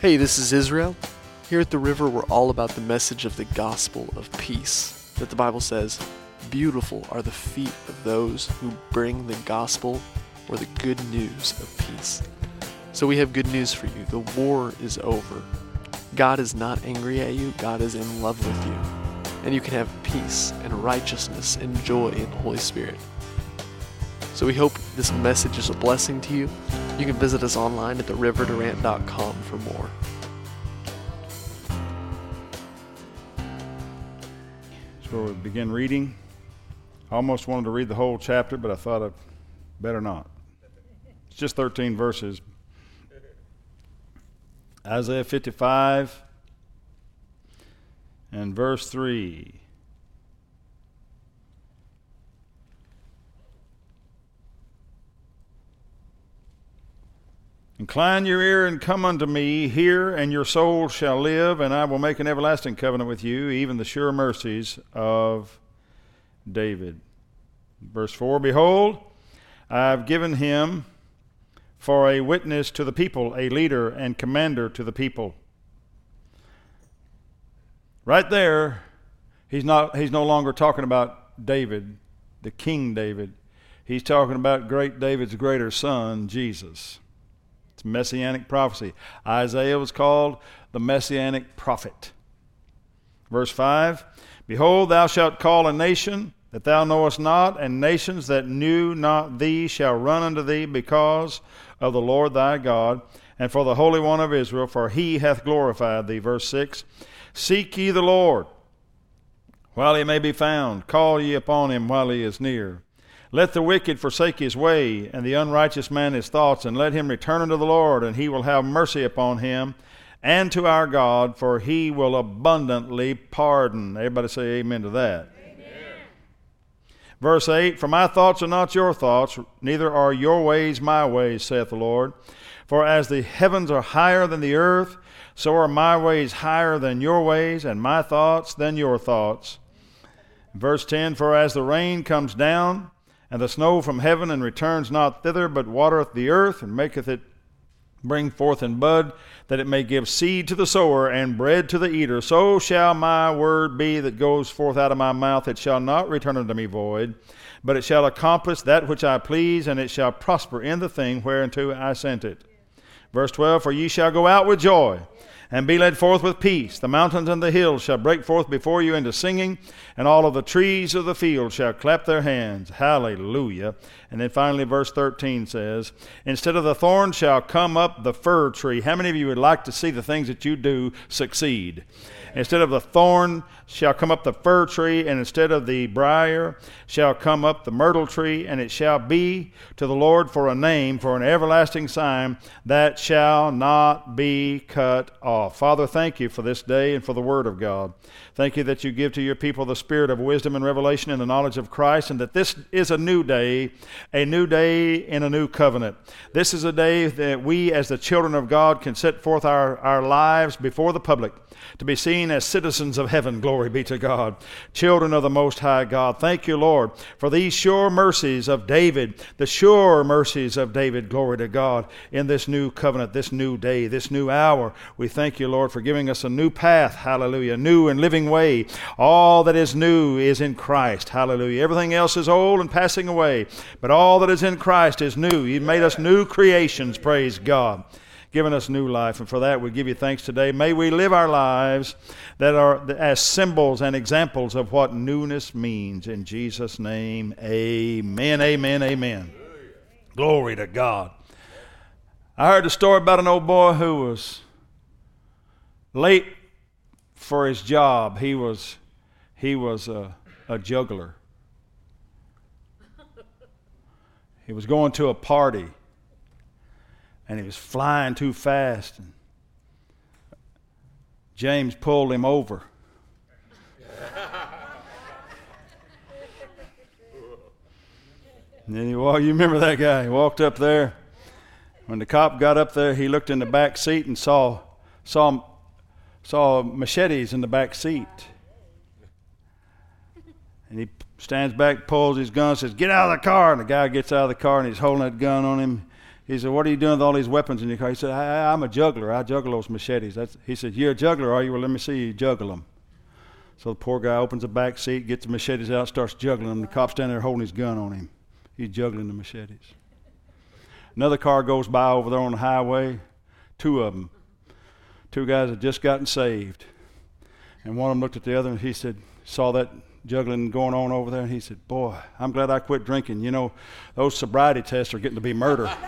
Hey, this is Israel. Here at the river, we're all about the message of the gospel of peace. That the Bible says, Beautiful are the feet of those who bring the gospel or the good news of peace. So we have good news for you. The war is over. God is not angry at you, God is in love with you. And you can have peace and righteousness and joy in the Holy Spirit. So we hope this message is a blessing to you. You can visit us online at theriverdurant.com for more. So we'll begin reading. I almost wanted to read the whole chapter, but I thought I'd better not. It's just 13 verses. Isaiah 55 and verse 3. Incline your ear and come unto me, hear, and your soul shall live, and I will make an everlasting covenant with you, even the sure mercies of David. Verse 4 Behold, I have given him for a witness to the people, a leader and commander to the people. Right there, he's, not, he's no longer talking about David, the King David. He's talking about great David's greater son, Jesus. It's messianic prophecy. Isaiah was called the messianic prophet. Verse 5 Behold, thou shalt call a nation that thou knowest not, and nations that knew not thee shall run unto thee because of the Lord thy God, and for the Holy One of Israel, for he hath glorified thee. Verse 6 Seek ye the Lord while he may be found, call ye upon him while he is near. Let the wicked forsake his way, and the unrighteous man his thoughts, and let him return unto the Lord, and he will have mercy upon him, and to our God, for he will abundantly pardon. Everybody say amen to that. Verse 8 For my thoughts are not your thoughts, neither are your ways my ways, saith the Lord. For as the heavens are higher than the earth, so are my ways higher than your ways, and my thoughts than your thoughts. Verse 10 For as the rain comes down, and the snow from heaven, and returns not thither, but watereth the earth, and maketh it bring forth in bud, that it may give seed to the sower and bread to the eater. So shall my word be that goes forth out of my mouth. It shall not return unto me void, but it shall accomplish that which I please, and it shall prosper in the thing whereunto I sent it. Verse 12 For ye shall go out with joy and be led forth with peace. The mountains and the hills shall break forth before you into singing, and all of the trees of the field shall clap their hands. Hallelujah. And then finally, verse 13 says, Instead of the thorn shall come up the fir tree. How many of you would like to see the things that you do succeed? Instead of the thorn shall come up the fir tree, and instead of the brier shall come up the myrtle tree, and it shall be to the Lord for a name, for an everlasting sign that shall not be cut off. Father, thank you for this day and for the Word of God. Thank you that you give to your people the spirit of wisdom and revelation and the knowledge of Christ, and that this is a new day, a new day in a new covenant. This is a day that we, as the children of God, can set forth our, our lives before the public to be seen as citizens of heaven. Glory be to God. Children of the Most High God. Thank you, Lord, for these sure mercies of David, the sure mercies of David. Glory to God in this new covenant, this new day, this new hour. We thank you, Lord, for giving us a new path. Hallelujah. New and living way. All that is new is in Christ. Hallelujah. Everything else is old and passing away, but all that is in Christ is new. You've made us new creations. Praise God given us new life. And for that, we give you thanks today. May we live our lives that are as symbols and examples of what newness means. In Jesus' name, amen, amen, amen. Glory to God. I heard a story about an old boy who was late for his job. He was, he was a, a juggler. He was going to a party and he was flying too fast. And James pulled him over. and then he, well, you remember that guy? He walked up there. When the cop got up there, he looked in the back seat and saw saw saw machetes in the back seat. And he stands back, pulls his gun, says, "Get out of the car!" And the guy gets out of the car and he's holding that gun on him. He said, What are you doing with all these weapons in your car? He said, I, am a juggler. I juggle those machetes. That's, he said, You're a juggler, are you? Well, let me see you juggle them. So the poor guy opens the back seat, gets the machetes out, starts juggling them. The cop's standing there holding his gun on him. He's juggling the machetes. Another car goes by over there on the highway, two of them. Two guys had just gotten saved. And one of them looked at the other and he said, saw that juggling going on over there, and he said, Boy, I'm glad I quit drinking. You know, those sobriety tests are getting to be murder.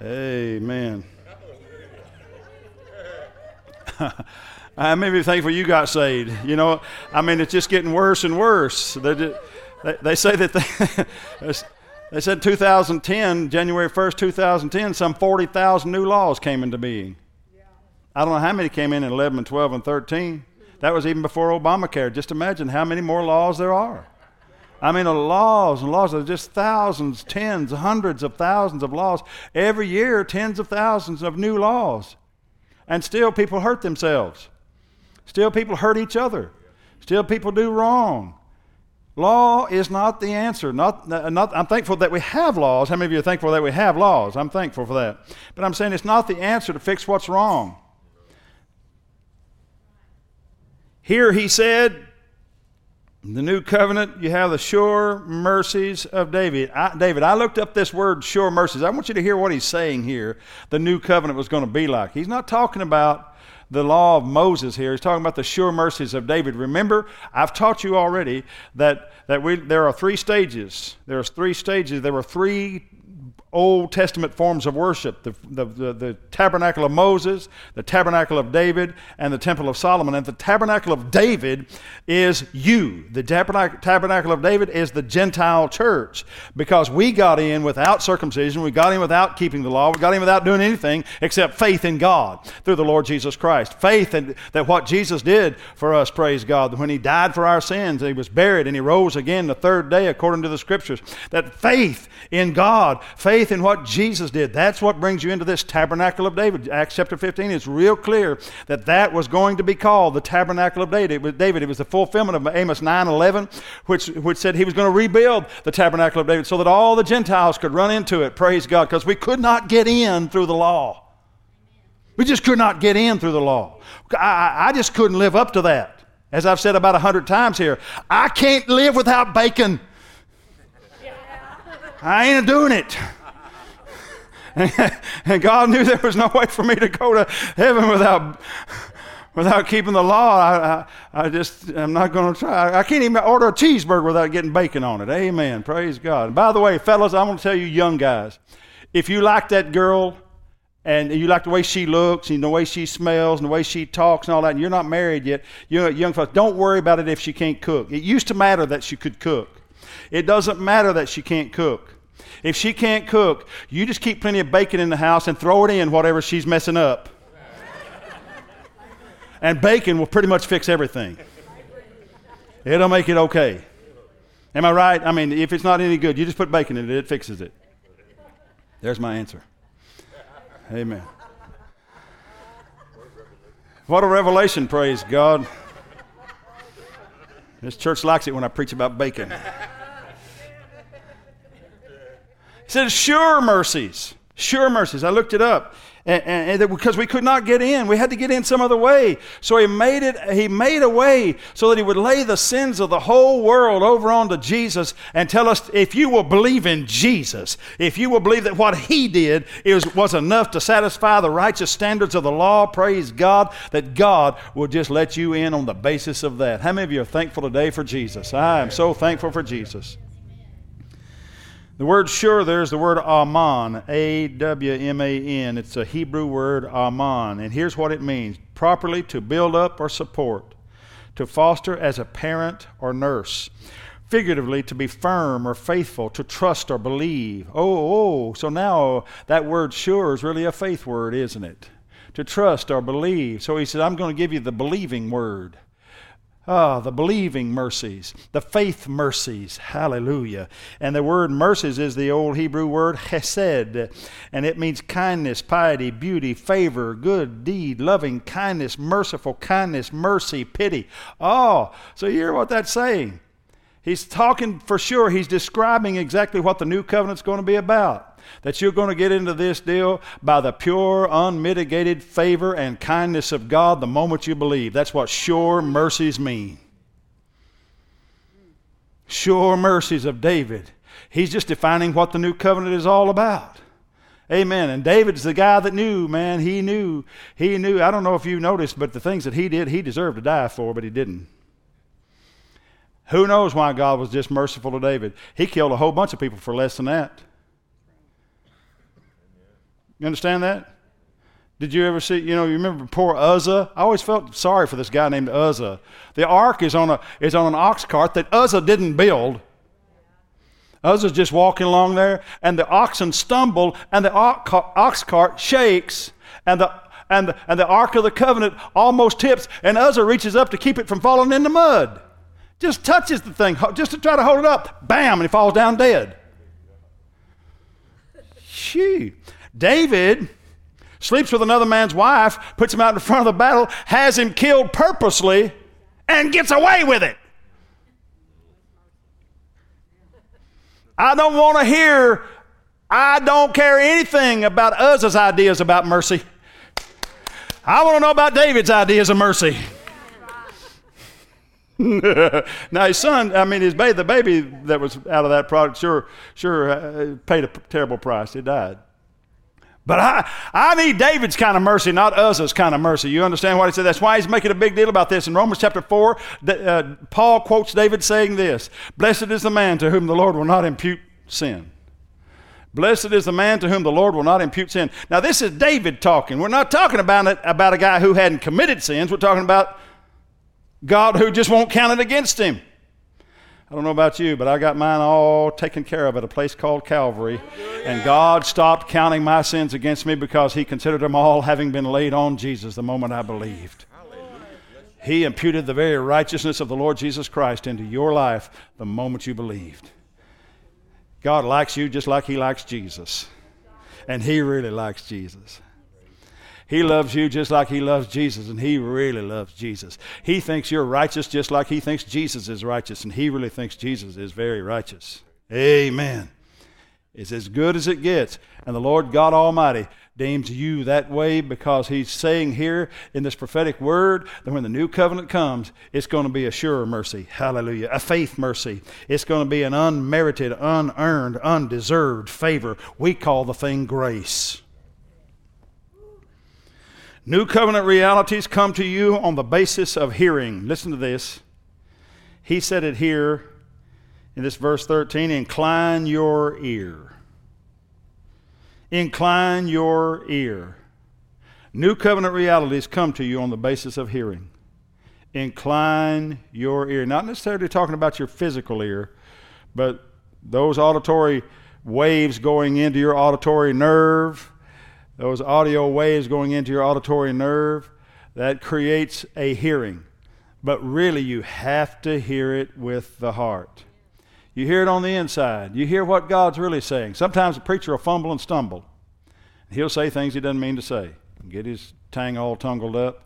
Amen. I may be thankful you got saved. You know, I mean, it's just getting worse and worse. They, they, they say that they, they said 2010, January 1st, 2010, some 40,000 new laws came into being. I don't know how many came in in 11 and 12 and 13. That was even before Obamacare. Just imagine how many more laws there are. I mean, laws and laws. There's just thousands, tens, hundreds of thousands of laws. Every year, tens of thousands of new laws. And still, people hurt themselves. Still, people hurt each other. Still, people do wrong. Law is not the answer. Not, not, I'm thankful that we have laws. How many of you are thankful that we have laws? I'm thankful for that. But I'm saying it's not the answer to fix what's wrong. Here he said, the new covenant, you have the sure mercies of David. I, David, I looked up this word sure mercies. I want you to hear what he's saying here. The new covenant was going to be like. He's not talking about the law of Moses here. He's talking about the sure mercies of David. Remember, I've taught you already that, that we, there are three stages. There are three stages. There were three Old Testament forms of worship the, the, the, the, tabernacle of Moses, the tabernacle of David, and the temple of Solomon. And the tabernacle of David is you. The tabernacle of David is the Gentile church because we got in without circumcision, we got in without keeping the law, we got in without doing anything except faith in God through the Lord Jesus Christ. Faith in that what Jesus did for us, praise God, when He died for our sins, He was buried, and He rose again the third day according to the Scriptures. That faith in God, faith faith in what Jesus did. That's what brings you into this tabernacle of David. Acts chapter 15 is real clear that that was going to be called the tabernacle of David. It was, David. It was the fulfillment of Amos 9:11, which, which said he was going to rebuild the tabernacle of David so that all the Gentiles could run into it. Praise God, because we could not get in through the law. We just could not get in through the law. I, I just couldn't live up to that. As I've said about a hundred times here, I can't live without bacon. I ain't doing it. And God knew there was no way for me to go to heaven without without keeping the law. I, I, I just I'm not going to try. I can't even order a cheeseburger without getting bacon on it. Amen. Praise God. And by the way, fellas, I'm going to tell you, young guys, if you like that girl and you like the way she looks and the way she smells and the way she talks and all that, and you're not married yet, you young folks, don't worry about it if she can't cook. It used to matter that she could cook. It doesn't matter that she can't cook. If she can't cook, you just keep plenty of bacon in the house and throw it in whatever she's messing up. and bacon will pretty much fix everything. It'll make it okay. Am I right? I mean, if it's not any good, you just put bacon in it, it fixes it. There's my answer. Amen. What a revelation, praise God. This church likes it when I preach about bacon. Said, sure mercies. Sure mercies. I looked it up. And, and, and, because we could not get in, we had to get in some other way. So he made it. He made a way so that he would lay the sins of the whole world over onto Jesus and tell us, if you will believe in Jesus, if you will believe that what he did is was enough to satisfy the righteous standards of the law, praise God, that God will just let you in on the basis of that. How many of you are thankful today for Jesus? I am so thankful for Jesus. The word sure there's the word aman, A W M A N. It's a Hebrew word aman. And here's what it means properly to build up or support, to foster as a parent or nurse. Figuratively, to be firm or faithful, to trust or believe. Oh, oh, oh so now that word sure is really a faith word, isn't it? To trust or believe. So he said, I'm going to give you the believing word. Ah, the believing mercies, the faith mercies. Hallelujah. And the word mercies is the old Hebrew word chesed, and it means kindness, piety, beauty, favor, good deed, loving kindness, merciful kindness, mercy, pity. Oh, so you hear what that's saying? He's talking for sure, he's describing exactly what the new covenant's going to be about that you're going to get into this deal by the pure, unmitigated favor and kindness of God the moment you believe. That's what sure mercies mean. Sure mercies of David. He's just defining what the new covenant is all about. Amen. And David's the guy that knew, man. He knew. He knew. I don't know if you noticed, but the things that he did, he deserved to die for, but he didn't. Who knows why God was just merciful to David? He killed a whole bunch of people for less than that. You understand that? Did you ever see, you know, you remember poor Uzzah? I always felt sorry for this guy named Uzzah. The ark is on, a, is on an ox cart that Uzzah didn't build. Uzzah's just walking along there, and the oxen stumble, and the ox cart shakes, and the, and, the, and the Ark of the Covenant almost tips, and Uzzah reaches up to keep it from falling in the mud. Just touches the thing, just to try to hold it up. Bam, and he falls down dead. Shee. David sleeps with another man's wife, puts him out in front of the battle, has him killed purposely, and gets away with it. I don't want to hear, I don't care anything about Uzzah's ideas about mercy. I want to know about David's ideas of mercy. now his son, I mean his baby, the baby that was out of that product, sure, sure uh, paid a terrible price. He died. But I, I need David's kind of mercy, not Uzzah's kind of mercy. You understand what he said? That's why he's making a big deal about this. In Romans chapter 4, the, uh, Paul quotes David saying this Blessed is the man to whom the Lord will not impute sin. Blessed is the man to whom the Lord will not impute sin. Now, this is David talking. We're not talking about, it, about a guy who hadn't committed sins. We're talking about God who just won't count it against him. I don't know about you, but I got mine all taken care of at a place called Calvary. And God stopped counting my sins against me because He considered them all having been laid on Jesus the moment I believed. He imputed the very righteousness of the Lord Jesus Christ into your life the moment you believed. God likes you just like He likes Jesus. And He really likes Jesus. He loves you just like he loves Jesus, and he really loves Jesus. He thinks you're righteous just like he thinks Jesus is righteous, and he really thinks Jesus is very righteous. Amen. It's as good as it gets. And the Lord God Almighty deems you that way because He's saying here in this prophetic word that when the new covenant comes, it's going to be a sure mercy. Hallelujah. A faith mercy. It's going to be an unmerited, unearned, undeserved favor. We call the thing grace. New covenant realities come to you on the basis of hearing. Listen to this. He said it here in this verse 13 incline your ear. Incline your ear. New covenant realities come to you on the basis of hearing. Incline your ear. Not necessarily talking about your physical ear, but those auditory waves going into your auditory nerve those audio waves going into your auditory nerve, that creates a hearing. But really, you have to hear it with the heart. You hear it on the inside. You hear what God's really saying. Sometimes a preacher will fumble and stumble. He'll say things he doesn't mean to say, get his tang all tangled up.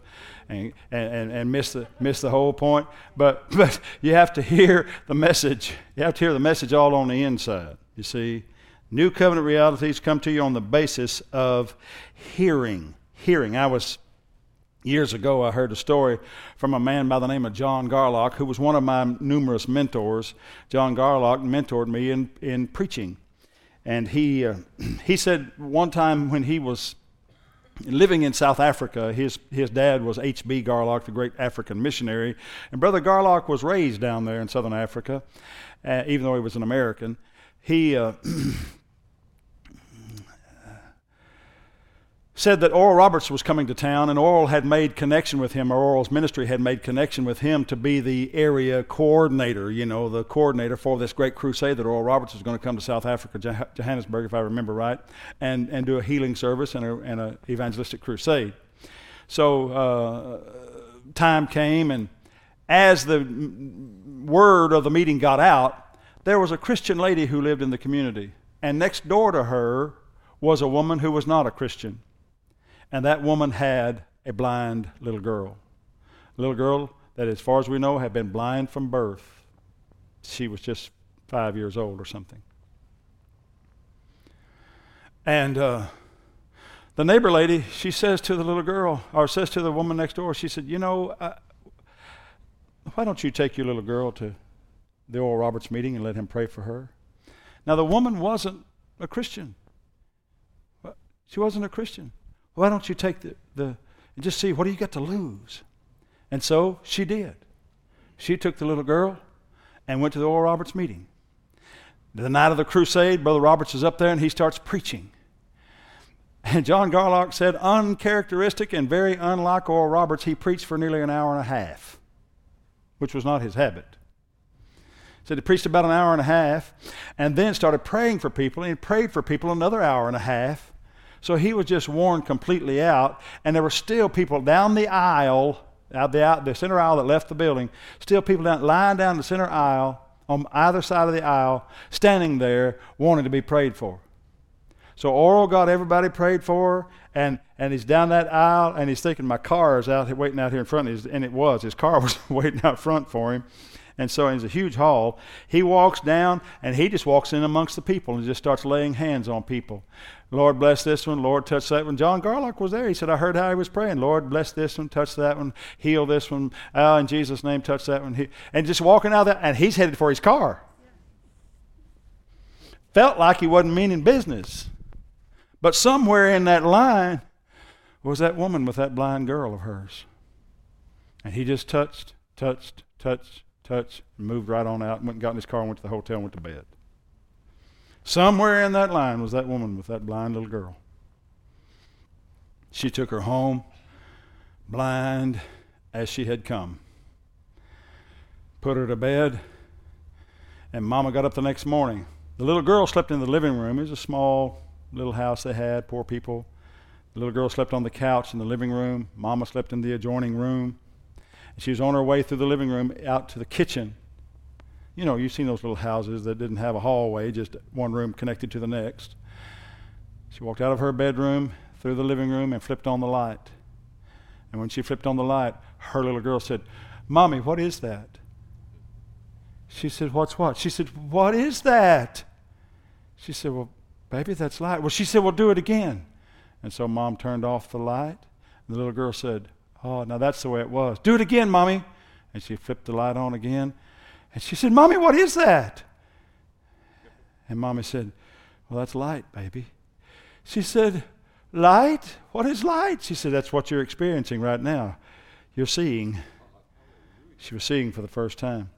And, and, and miss, the, miss the whole point. But, but you have to hear the message. You have to hear the message all on the inside, you see. New covenant realities come to you on the basis of hearing. Hearing. I was, years ago, I heard a story from a man by the name of John Garlock, who was one of my numerous mentors. John Garlock mentored me in, in preaching. And he, uh, he said one time when he was living in South Africa, his, his dad was H.B. Garlock, the great African missionary. And Brother Garlock was raised down there in southern Africa, uh, even though he was an American. He. Uh, said that Oral Roberts was coming to town, and Oral had made connection with him, or Oral's ministry had made connection with him to be the area coordinator, you know, the coordinator for this great crusade that Oral Roberts was going to come to South Africa, Johannesburg, if I remember right, and, and do a healing service and an a evangelistic crusade. So uh, time came, and, as the word of the meeting got out, there was a Christian lady who lived in the community. And next door to her was a woman who was not a Christian. And that woman had a blind little girl. A little girl that, as far as we know, had been blind from birth. She was just five years old or something. And uh, the neighbor lady, she says to the little girl, or says to the woman next door, she said, You know, uh, why don't you take your little girl to the Oral Roberts meeting and let him pray for her? Now, the woman wasn't a Christian. She wasn't a Christian. Why don't you take the, the and just see what do you got to lose? And so she did. She took the little girl and went to the Oral Roberts meeting. The night of the crusade, Brother Roberts is up there and he starts preaching. And John Garlock said, uncharacteristic and very unlike Oral Roberts, he preached for nearly an hour and a half, which was not his habit. Said he preached about an hour and a half and then started praying for people, and prayed for people another hour and a half. So he was just worn completely out, and there were still people down the aisle, out the, out the center aisle that left the building, still people down, lying down the center aisle on either side of the aisle, standing there wanting to be prayed for. So Oral got everybody prayed for, and, and he's down that aisle, and he's thinking, my car is out here waiting out here in front of him. And it was. His car was waiting out front for him. And so it's a huge hall. He walks down, and he just walks in amongst the people and just starts laying hands on people. Lord, bless this one. Lord, touch that one. John Garlock was there. He said, I heard how he was praying. Lord, bless this one, touch that one, heal this one. Oh, in Jesus' name, touch that one. And just walking out there, and he's headed for his car. Felt like he wasn't meaning business. But somewhere in that line was that woman with that blind girl of hers. And he just touched, touched, touched, touched, and moved right on out and went and got in his car and went to the hotel and went to bed. Somewhere in that line was that woman with that blind little girl. She took her home, blind as she had come, put her to bed, and Mama got up the next morning. The little girl slept in the living room. It was a small little house they had, poor people. The little girl slept on the couch in the living room. Mama slept in the adjoining room. She was on her way through the living room out to the kitchen. You know, you've seen those little houses that didn't have a hallway, just one room connected to the next. She walked out of her bedroom, through the living room, and flipped on the light. And when she flipped on the light, her little girl said, Mommy, what is that? She said, What's what? She said, What is that? She said, Well, Baby, that's light. Well, she said, Well, do it again. And so mom turned off the light. And the little girl said, Oh, now that's the way it was. Do it again, mommy. And she flipped the light on again. And she said, Mommy, what is that? And mommy said, Well, that's light, baby. She said, Light? What is light? She said, That's what you're experiencing right now. You're seeing. She was seeing for the first time.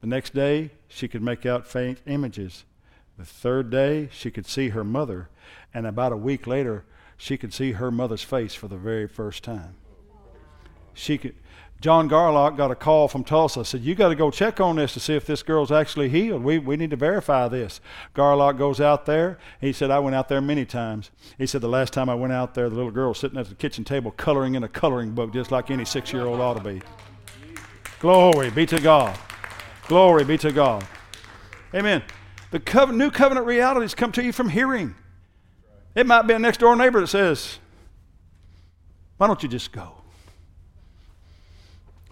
The next day, she could make out faint images. The third day, she could see her mother, and about a week later, she could see her mother's face for the very first time. She could. John Garlock got a call from Tulsa. Said, "You got to go check on this to see if this girl's actually healed. We we need to verify this." Garlock goes out there. He said, "I went out there many times." He said, "The last time I went out there, the little girl was sitting at the kitchen table coloring in a coloring book, just like any six-year-old ought to be." Glory be to God. Glory be to God. Amen. The covenant, new covenant realities come to you from hearing. It might be a next door neighbor that says, Why don't you just go?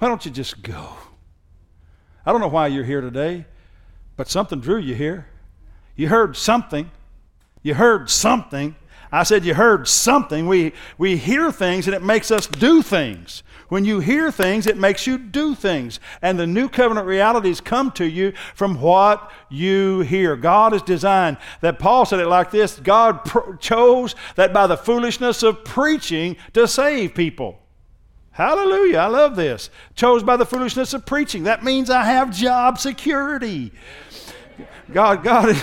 Why don't you just go? I don't know why you're here today, but something drew you here. You heard something. You heard something. I said you heard something. We, we hear things and it makes us do things. When you hear things, it makes you do things. And the new covenant realities come to you from what you hear. God is designed that Paul said it like this God pr- chose that by the foolishness of preaching to save people. Hallelujah. I love this. Chose by the foolishness of preaching. That means I have job security. God, God,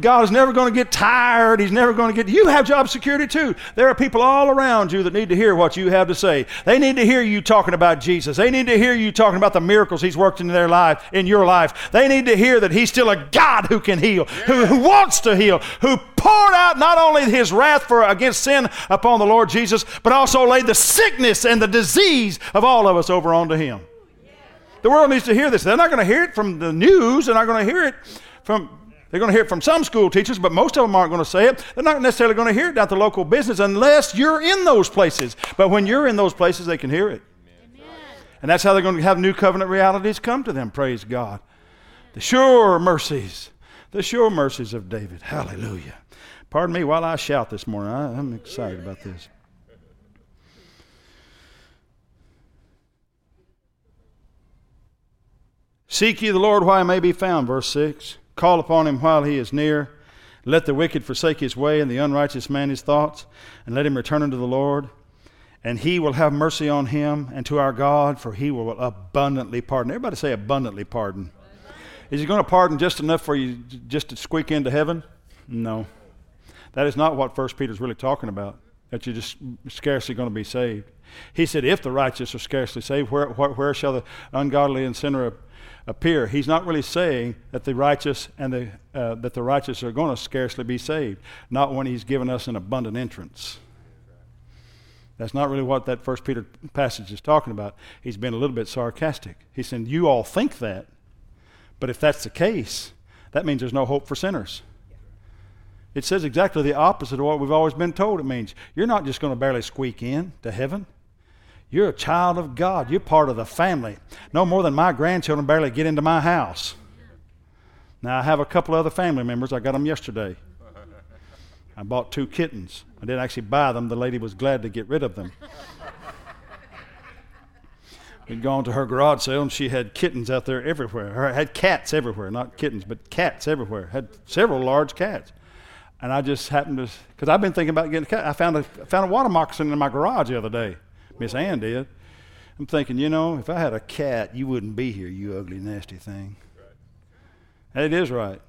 God is never going to get tired. He's never going to get. You have job security too. There are people all around you that need to hear what you have to say. They need to hear you talking about Jesus. They need to hear you talking about the miracles He's worked in their life, in your life. They need to hear that He's still a God who can heal, who, who wants to heal, who poured out not only His wrath for against sin upon the Lord Jesus, but also laid the sickness and the disease of all of us over onto Him. The world needs to hear this. They're not going to hear it from the news. They're not going to hear it from they're going to hear it from some school teachers, but most of them aren't going to say it. They're not necessarily going to hear it down at the local business unless you're in those places. But when you're in those places, they can hear it. Amen. And that's how they're going to have new covenant realities come to them. Praise God. The sure mercies, the sure mercies of David. Hallelujah. Pardon me while I shout this morning. I, I'm excited about this. Seek ye the Lord while he may be found, verse 6. Call upon him while he is near. Let the wicked forsake his way, and the unrighteous man his thoughts, and let him return unto the Lord. And he will have mercy on him and to our God, for he will abundantly pardon. Everybody say abundantly pardon. Is he going to pardon just enough for you just to squeak into heaven? No. That is not what First Peter is really talking about, that you're just scarcely going to be saved. He said, if the righteous are scarcely saved, where, where, where shall the ungodly and sinner appear. He's not really saying that the righteous and the uh, that the righteous are going to scarcely be saved. Not when he's given us an abundant entrance. That's not really what that First Peter passage is talking about. He's been a little bit sarcastic. He's saying you all think that, but if that's the case, that means there's no hope for sinners. It says exactly the opposite of what we've always been told it means. You're not just going to barely squeak in to heaven. You're a child of God. You're part of the family. No more than my grandchildren barely get into my house. Now, I have a couple other family members. I got them yesterday. I bought two kittens. I didn't actually buy them. The lady was glad to get rid of them. We'd gone to her garage sale and she had kittens out there everywhere. Or had cats everywhere, not kittens, but cats everywhere. Had several large cats. And I just happened to, because I've been thinking about getting a cat. I found a, found a water moccasin in my garage the other day. Miss Ann did. I'm thinking, you know, if I had a cat, you wouldn't be here, you ugly, nasty thing. Right. It is right.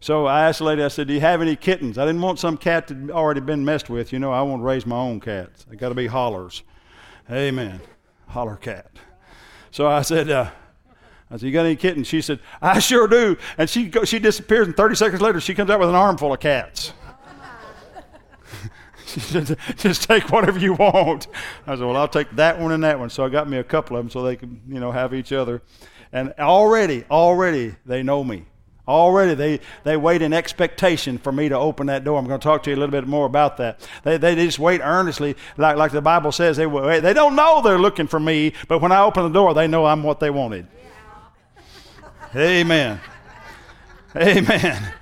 So I asked the lady, I said, Do you have any kittens? I didn't want some cat that already been messed with. You know, I want to raise my own cats. They got to be hollers. Amen. Holler cat. So I said, uh, I said, You got any kittens? She said, I sure do. And she, go, she disappears, and 30 seconds later, she comes out with an armful of cats. just take whatever you want. I said, well, I'll take that one and that one. So I got me a couple of them so they could, you know, have each other. And already, already they know me. Already they, they wait in expectation for me to open that door. I'm going to talk to you a little bit more about that. They, they just wait earnestly, like, like the Bible says. They, they don't know they're looking for me, but when I open the door, they know I'm what they wanted. Yeah. Amen. Amen.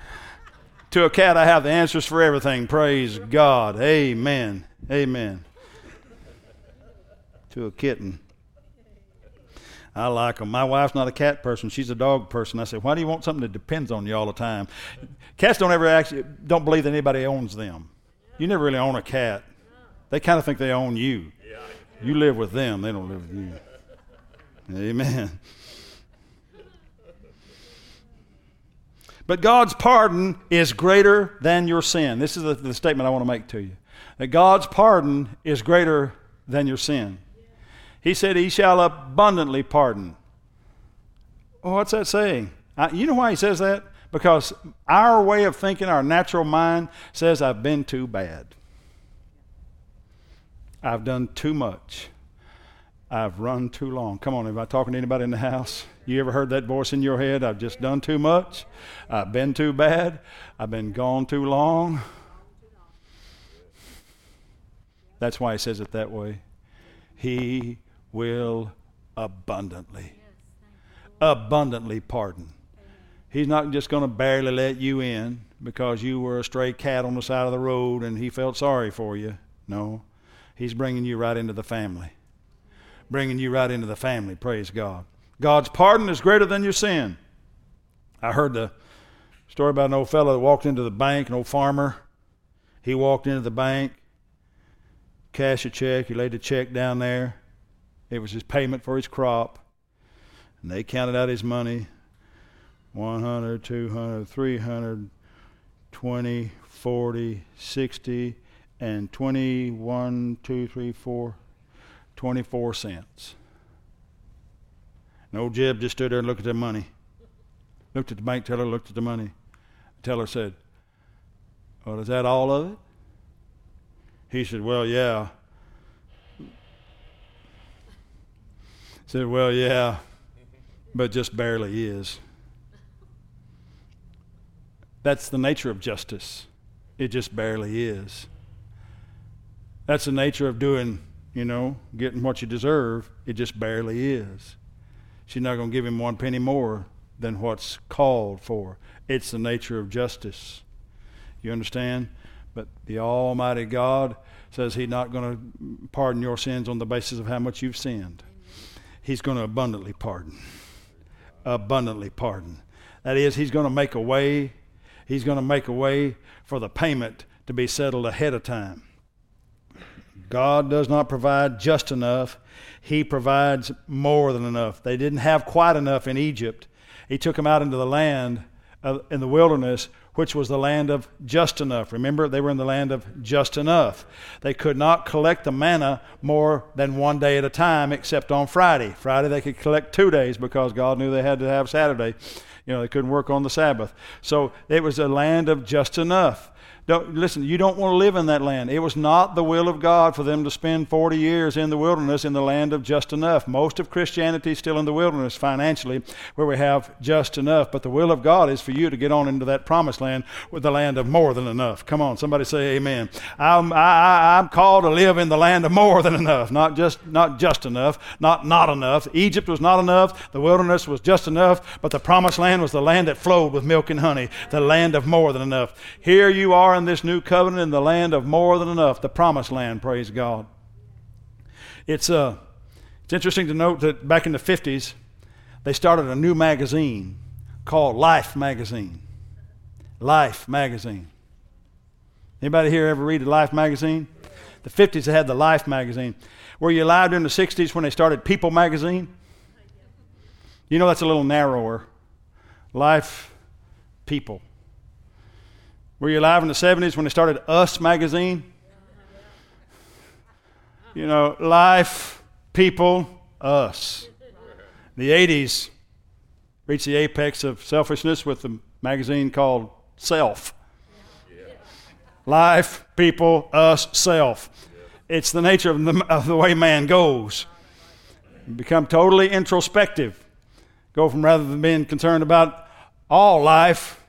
To a cat, I have the answers for everything. Praise God. Amen. Amen. To a kitten, I like them. My wife's not a cat person; she's a dog person. I said, "Why do you want something that depends on you all the time?" Cats don't ever actually don't believe that anybody owns them. You never really own a cat. They kind of think they own you. You live with them; they don't live with you. Amen. But God's pardon is greater than your sin. This is the, the statement I want to make to you. That God's pardon is greater than your sin. He said, He shall abundantly pardon. Well, what's that saying? I, you know why He says that? Because our way of thinking, our natural mind, says, I've been too bad. I've done too much. I've run too long. Come on, am I talking to anybody in the house? You ever heard that voice in your head? I've just done too much. I've been too bad. I've been gone too long. That's why he says it that way. He will abundantly, abundantly pardon. He's not just going to barely let you in because you were a stray cat on the side of the road and he felt sorry for you. No, he's bringing you right into the family. Bringing you right into the family. Praise God. God's pardon is greater than your sin. I heard the story about an old fellow that walked into the bank, an old farmer. He walked into the bank, cashed a check, he laid the check down there. It was his payment for his crop. And they counted out his money 100, 200, 300, 20, 40, 60, and 21, 2, 3, 4, 24 cents. And old Jeb just stood there and looked at the money. Looked at the bank teller, looked at the money. The teller said, Well, is that all of it? He said, Well, yeah. Said, Well, yeah. but just barely is. That's the nature of justice. It just barely is. That's the nature of doing, you know, getting what you deserve. It just barely is. She's not going to give him one penny more than what's called for. It's the nature of justice. You understand? But the Almighty God says He's not going to pardon your sins on the basis of how much you've sinned. He's going to abundantly pardon. Abundantly pardon. That is, He's going to make a way. He's going to make a way for the payment to be settled ahead of time. God does not provide just enough, He provides more than enough. They didn't have quite enough in Egypt. He took them out into the land in the wilderness, which was the land of just enough. Remember, they were in the land of just enough. They could not collect the manna more than one day at a time, except on Friday. Friday they could collect two days because God knew they had to have Saturday. You know, they couldn't work on the Sabbath. So it was a land of just enough. Don't, listen, you don't want to live in that land. It was not the will of God for them to spend 40 years in the wilderness in the land of just enough. Most of Christianity is still in the wilderness financially, where we have just enough. But the will of God is for you to get on into that promised land with the land of more than enough. Come on, somebody say amen. I'm, I, I'm called to live in the land of more than enough, not just, not just enough, not not enough. Egypt was not enough. The wilderness was just enough. But the promised land was the land that flowed with milk and honey, the land of more than enough. Here you are in this new covenant in the land of more than enough, the promised land, praise God. It's, uh, it's interesting to note that back in the 50s, they started a new magazine called Life Magazine. Life Magazine. Anybody here ever read the Life Magazine? The 50s, they had the Life Magazine. Were you alive in the 60s when they started People Magazine? You know that's a little narrower. Life, People. Were you alive in the 70s when they started Us magazine? You know, life, people, us. The 80s reached the apex of selfishness with the magazine called Self. Life, people, us, self. It's the nature of the, of the way man goes. Become totally introspective. Go from rather than being concerned about all life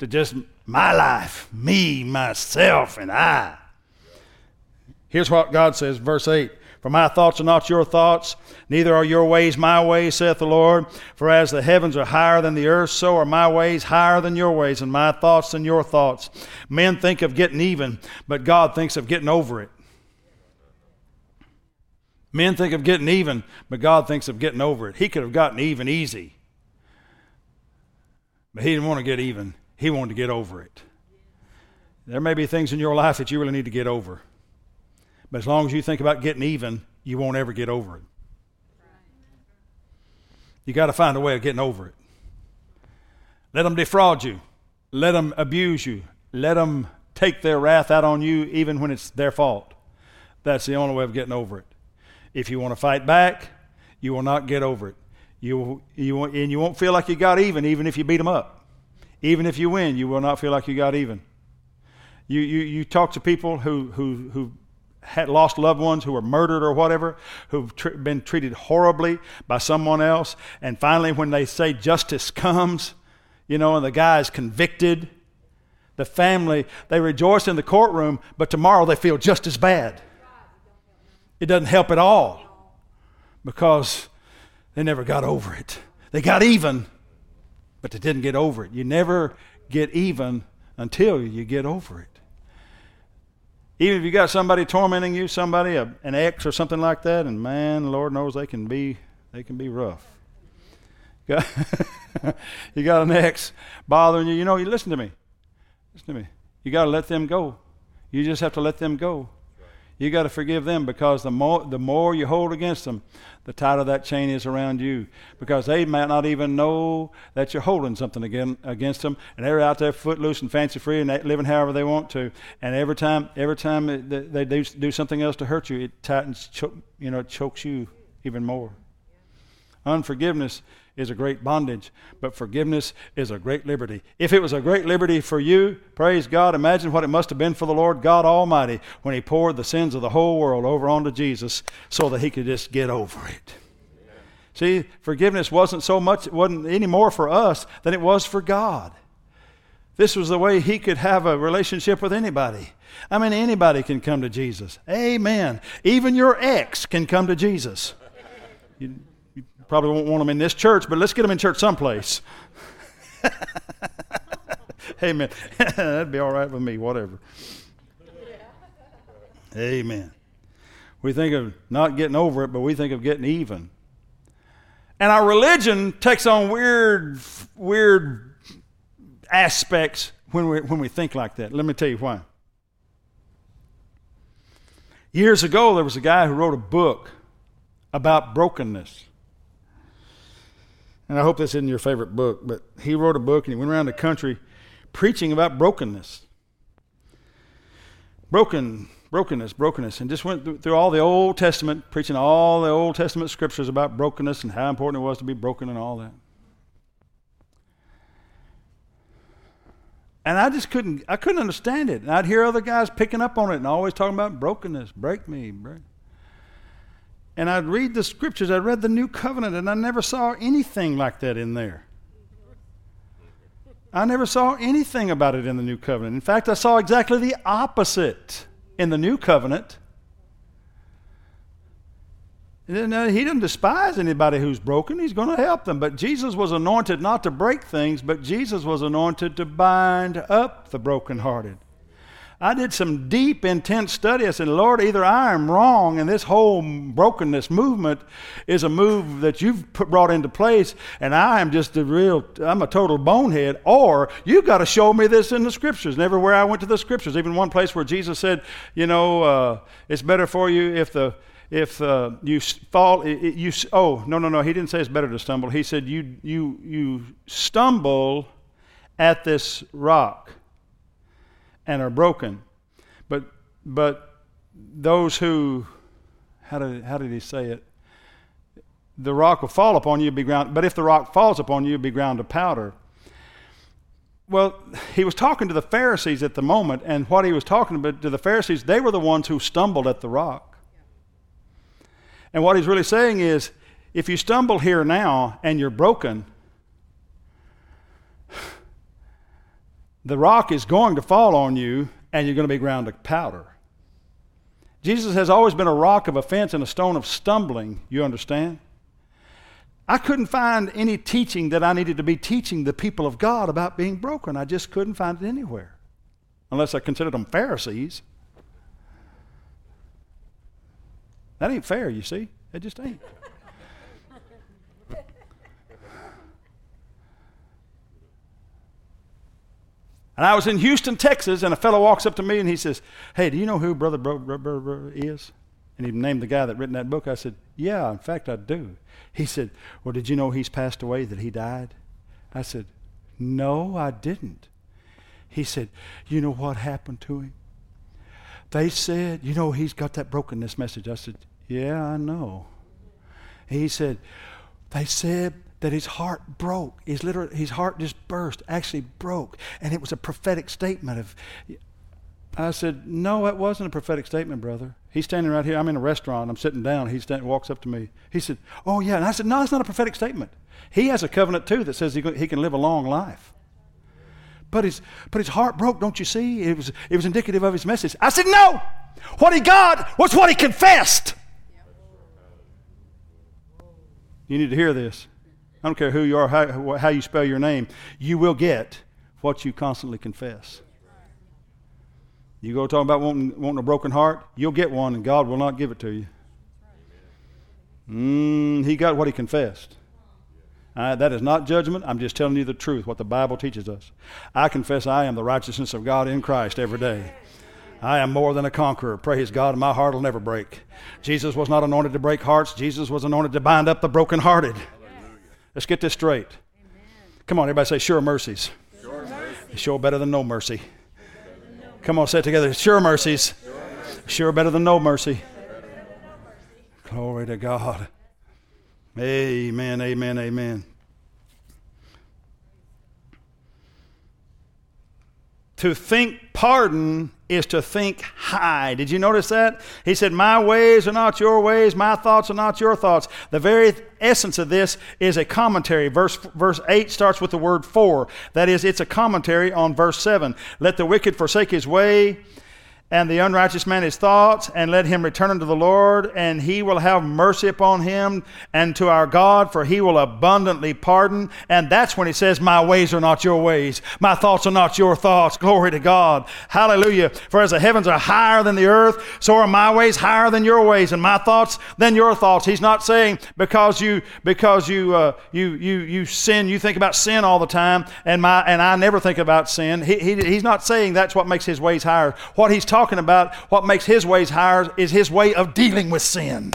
to just my life, me, myself, and I. Here's what God says, verse 8 For my thoughts are not your thoughts, neither are your ways my ways, saith the Lord. For as the heavens are higher than the earth, so are my ways higher than your ways, and my thoughts than your thoughts. Men think of getting even, but God thinks of getting over it. Men think of getting even, but God thinks of getting over it. He could have gotten even easy, but He didn't want to get even. He wanted to get over it. There may be things in your life that you really need to get over. But as long as you think about getting even, you won't ever get over it. You got to find a way of getting over it. Let them defraud you. Let them abuse you. Let them take their wrath out on you even when it's their fault. That's the only way of getting over it. If you want to fight back, you will not get over it. You, you, and you won't feel like you got even, even if you beat them up. Even if you win, you will not feel like you got even. You, you, you talk to people who, who, who had lost loved ones, who were murdered or whatever, who've tr- been treated horribly by someone else, and finally, when they say justice comes, you know, and the guy is convicted, the family, they rejoice in the courtroom, but tomorrow they feel just as bad. It doesn't help at all because they never got over it. They got even, but they didn't get over it. You never get even until you get over it. Even if you got somebody tormenting you, somebody, an ex or something like that, and man, Lord knows they can be they can be rough. You got an ex bothering you. You know, you listen to me. Listen to me. You got to let them go. You just have to let them go. You got to forgive them because the more, the more you hold against them, the tighter that chain is around you. Because they might not even know that you're holding something again, against them, and they're out there footloose and fancy free and living however they want to. And every time, every time they do, do something else to hurt you, it tightens, you know, it chokes you even more. Unforgiveness is a great bondage, but forgiveness is a great liberty. If it was a great liberty for you, praise God, imagine what it must have been for the Lord God Almighty when He poured the sins of the whole world over onto Jesus so that He could just get over it. See, forgiveness wasn't so much, it wasn't any more for us than it was for God. This was the way He could have a relationship with anybody. I mean, anybody can come to Jesus. Amen. Even your ex can come to Jesus. You probably won't want them in this church, but let's get them in church someplace. Amen. That'd be all right with me, whatever. Amen. We think of not getting over it, but we think of getting even. And our religion takes on weird, weird aspects when we, when we think like that. Let me tell you why. Years ago, there was a guy who wrote a book about brokenness. And I hope this isn't your favorite book, but he wrote a book and he went around the country preaching about brokenness. Broken, brokenness, brokenness, and just went through all the Old Testament, preaching all the Old Testament scriptures about brokenness and how important it was to be broken and all that. And I just couldn't, I couldn't understand it. And I'd hear other guys picking up on it and always talking about brokenness, break me, break. And I'd read the scriptures, I read the New Covenant, and I never saw anything like that in there. I never saw anything about it in the New Covenant. In fact, I saw exactly the opposite in the New Covenant. He doesn't despise anybody who's broken. He's going to help them. But Jesus was anointed not to break things, but Jesus was anointed to bind up the brokenhearted. I did some deep, intense study. I said, Lord, either I am wrong and this whole brokenness movement is a move that you've put, brought into place, and I am just a real, I'm a total bonehead, or you've got to show me this in the scriptures. And everywhere I went to the scriptures, even one place where Jesus said, you know, uh, it's better for you if the if uh, you fall, you oh no no no, he didn't say it's better to stumble. He said you you you stumble at this rock and are broken. But, but those who, how did, how did he say it? The rock will fall upon you, be ground, but if the rock falls upon you, be ground to powder. Well, he was talking to the Pharisees at the moment, and what he was talking about to the Pharisees, they were the ones who stumbled at the rock. And what he's really saying is if you stumble here now and you're broken, the rock is going to fall on you and you're going to be ground to powder. Jesus has always been a rock of offense and a stone of stumbling, you understand? I couldn't find any teaching that I needed to be teaching the people of God about being broken. I just couldn't find it anywhere, unless I considered them Pharisees. That ain't fair, you see? It just ain't. And I was in Houston, Texas, and a fellow walks up to me and he says, Hey, do you know who Brother Bro, Bro, Bro, Bro is? And he named the guy that written that book. I said, Yeah, in fact, I do. He said, Well, did you know he's passed away, that he died? I said, No, I didn't. He said, You know what happened to him? They said, You know, he's got that brokenness message. I said, Yeah, I know. He said, They said that his heart broke. His, literal, his heart just burst, actually broke. And it was a prophetic statement of. I said, No, it wasn't a prophetic statement, brother. He's standing right here. I'm in a restaurant. I'm sitting down. He stand, walks up to me. He said, Oh, yeah. And I said, No, it's not a prophetic statement. He has a covenant, too, that says he, he can live a long life. But his, but his heart broke, don't you see? It was, it was indicative of his message. I said, No! What he got was what he confessed. You need to hear this. I don't care who you are, how, how you spell your name, you will get what you constantly confess. You go talk about wanting, wanting a broken heart, you'll get one, and God will not give it to you. Mm, he got what he confessed. Uh, that is not judgment. I'm just telling you the truth, what the Bible teaches us. I confess I am the righteousness of God in Christ every day. I am more than a conqueror. Praise God, my heart will never break. Jesus was not anointed to break hearts, Jesus was anointed to bind up the brokenhearted. Let's get this straight. Amen. Come on, everybody say, sure mercies. Sure, mercies. sure better than no mercy. Come on, say it together. Sure mercies. Sure, sure better than no mercy. Glory to God. Amen, amen, amen. To think pardon is to think high. Did you notice that? He said, My ways are not your ways, my thoughts are not your thoughts. The very essence of this is a commentary. Verse, verse 8 starts with the word for. That is, it's a commentary on verse 7. Let the wicked forsake his way and the unrighteous man his thoughts, and let him return unto the Lord, and he will have mercy upon him and to our God, for he will abundantly pardon. And that's when he says, My ways are not your ways, my thoughts are not your thoughts. Glory to God. Hallelujah. For as the heavens are higher than the earth, so are my ways higher than your ways, and my thoughts than your thoughts. He's not saying because you because you uh, you you you sin, you think about sin all the time, and my and I never think about sin. He, he, he's not saying that's what makes his ways higher. What he's talking talking about what makes his ways higher is his way of dealing with sin.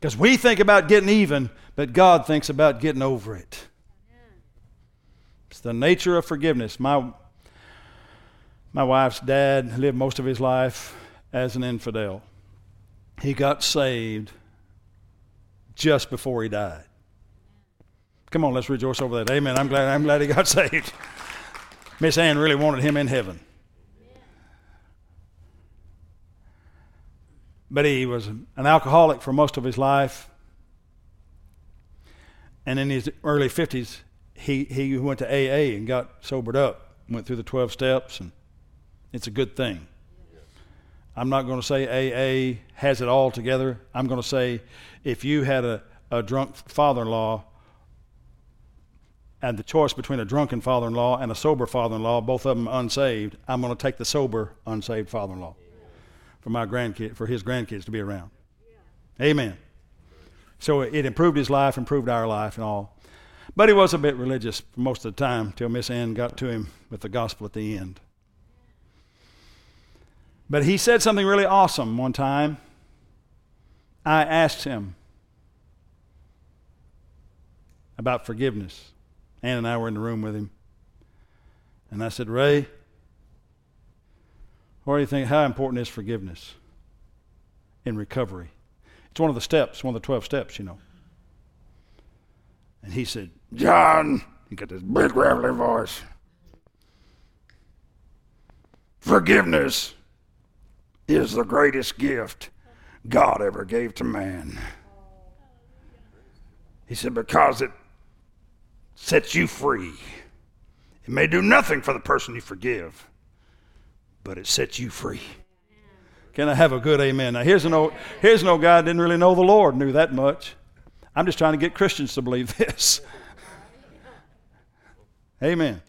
Because we think about getting even, but God thinks about getting over it. It's the nature of forgiveness. My, my wife's dad lived most of his life as an infidel. He got saved just before he died. Come on, let's rejoice over that. Amen. I'm glad, I'm glad he got saved. Miss Ann really wanted him in heaven. But he was an alcoholic for most of his life. And in his early 50s, he, he went to AA and got sobered up, went through the 12 steps, and it's a good thing. I'm not going to say AA has it all together. I'm going to say if you had a, a drunk father in law and the choice between a drunken father in law and a sober father in law, both of them unsaved, I'm going to take the sober, unsaved father in law for my grandkid, for his grandkids to be around. Amen. So it improved his life, improved our life, and all. But he was a bit religious most of the time till Miss Ann got to him with the gospel at the end. But he said something really awesome one time. I asked him about forgiveness. Ann and I were in the room with him. And I said, Ray, do you think? How important is forgiveness in recovery? It's one of the steps, one of the 12 steps, you know. And he said, John, he got this big, gravelly voice. Forgiveness is the greatest gift God ever gave to man. He said, because it sets you free. It may do nothing for the person you forgive, but it sets you free. Can I have a good amen? Now, here's an old, here's an old guy didn't really know the Lord, knew that much. I'm just trying to get Christians to believe this. amen.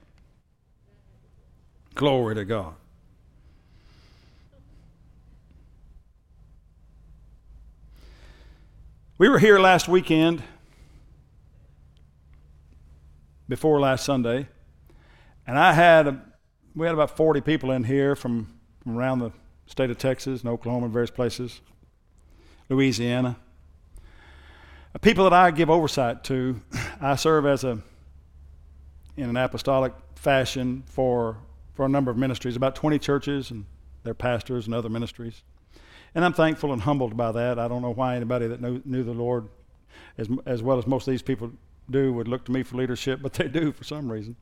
Glory to God. We were here last weekend, before last Sunday, and I had a we had about 40 people in here from, from around the state of Texas and Oklahoma and various places, Louisiana. People that I give oversight to, I serve as a in an apostolic fashion for for a number of ministries, about 20 churches and their pastors and other ministries. And I'm thankful and humbled by that. I don't know why anybody that knew, knew the Lord as, as well as most of these people do would look to me for leadership, but they do for some reason.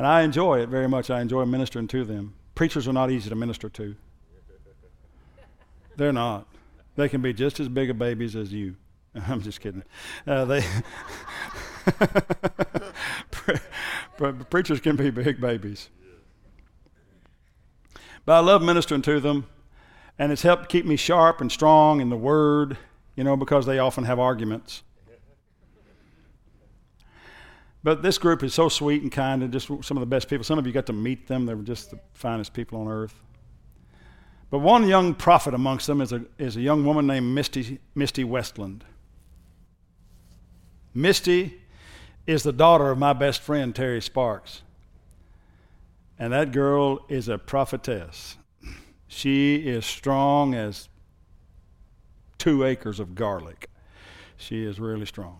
And I enjoy it very much. I enjoy ministering to them. Preachers are not easy to minister to. They're not. They can be just as big of babies as you. I'm just kidding. Uh, they preachers can be big babies. But I love ministering to them, and it's helped keep me sharp and strong in the Word, you know, because they often have arguments. But this group is so sweet and kind and just some of the best people. Some of you got to meet them. They were just the finest people on earth. But one young prophet amongst them is a, is a young woman named Misty, Misty Westland. Misty is the daughter of my best friend, Terry Sparks. And that girl is a prophetess. She is strong as two acres of garlic. She is really strong.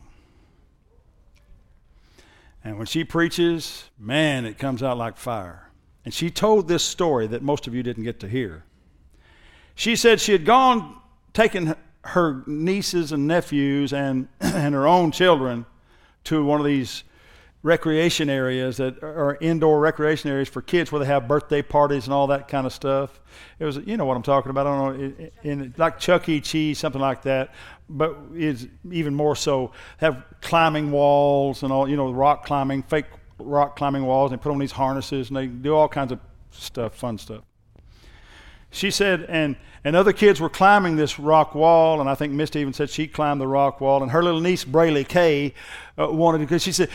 And when she preaches, man, it comes out like fire. And she told this story that most of you didn't get to hear. She said she had gone, taken her nieces and nephews and, and her own children to one of these recreation areas that are indoor recreation areas for kids where they have birthday parties and all that kind of stuff. It was, you know what I'm talking about. I don't know, in, like Chuck E. Cheese, something like that. But is even more so have climbing walls and all, you know, rock climbing, fake rock climbing walls. And they put on these harnesses and they do all kinds of stuff, fun stuff. She said, and and other kids were climbing this rock wall, and I think Misty even said she climbed the rock wall. And her little niece, Braylee Kay, uh, wanted to, because she said,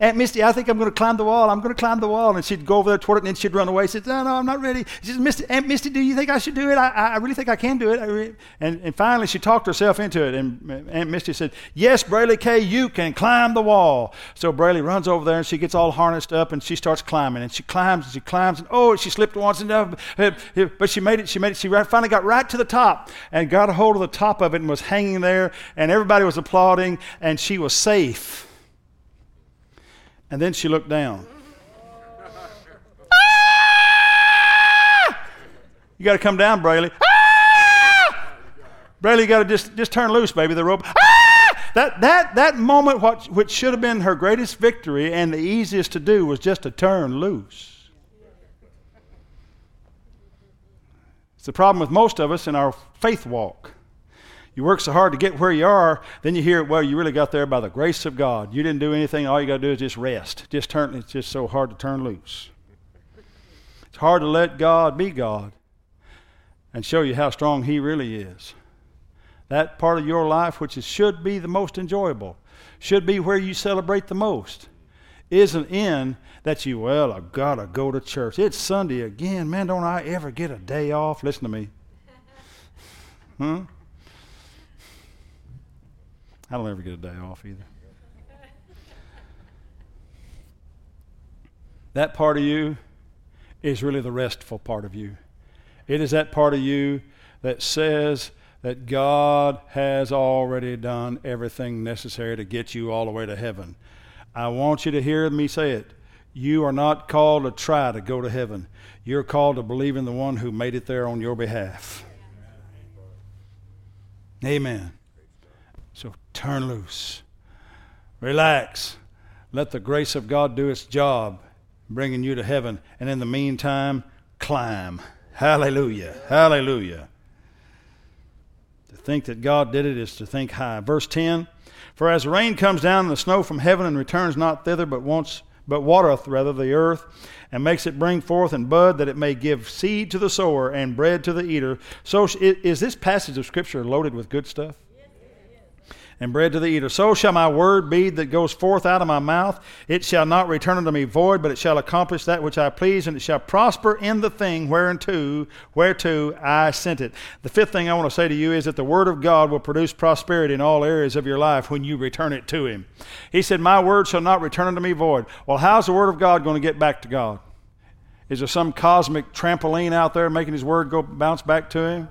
Aunt Misty, I think I'm going to climb the wall. I'm going to climb the wall. And she'd go over there toward it, and then she'd run away. She said, No, no, I'm not ready. She said, Misty, Aunt Misty, do you think I should do it? I, I really think I can do it. And, and finally, she talked herself into it. And Aunt Misty said, Yes, Braylee Kay, you can climb the wall. So Braylee runs over there, and she gets all harnessed up, and she starts climbing. And she climbs, and she climbs, and oh, she slipped once, and uh, but she made it. She made it. She finally got right to the top and got a hold of the top of it and was hanging there, and everybody was applauding, and she was safe. And then she looked down. ah! You got to come down, Braylee. Ah! Braylee, you got to just, just turn loose, baby, the rope. Ah! That, that, that moment, what, which should have been her greatest victory and the easiest to do, was just to turn loose. It's the problem with most of us in our faith walk. You work so hard to get where you are, then you hear, well, you really got there by the grace of God. You didn't do anything. All you got to do is just rest. Just turn. It's just so hard to turn loose. It's hard to let God be God and show you how strong He really is. That part of your life, which is, should be the most enjoyable, should be where you celebrate the most, isn't in that you, well, I've got to go to church. It's Sunday again. Man, don't I ever get a day off? Listen to me. Hmm? I don't ever get a day off either. that part of you is really the restful part of you. It is that part of you that says that God has already done everything necessary to get you all the way to heaven. I want you to hear me say it. You are not called to try to go to heaven. You're called to believe in the one who made it there on your behalf. Amen. So turn loose. Relax. Let the grace of God do its job, bringing you to heaven. And in the meantime, climb. Hallelujah. Hallelujah. To think that God did it is to think high. Verse 10 For as rain comes down and the snow from heaven and returns not thither, but wants but watereth rather the earth, and makes it bring forth and bud, that it may give seed to the sower and bread to the eater. So, is this passage of Scripture loaded with good stuff? And bread to the eater. So shall my word be that goes forth out of my mouth. It shall not return unto me void, but it shall accomplish that which I please, and it shall prosper in the thing whereunto, whereto I sent it. The fifth thing I want to say to you is that the word of God will produce prosperity in all areas of your life when you return it to him. He said, My word shall not return unto me void. Well, how's the word of God going to get back to God? Is there some cosmic trampoline out there making his word go bounce back to him?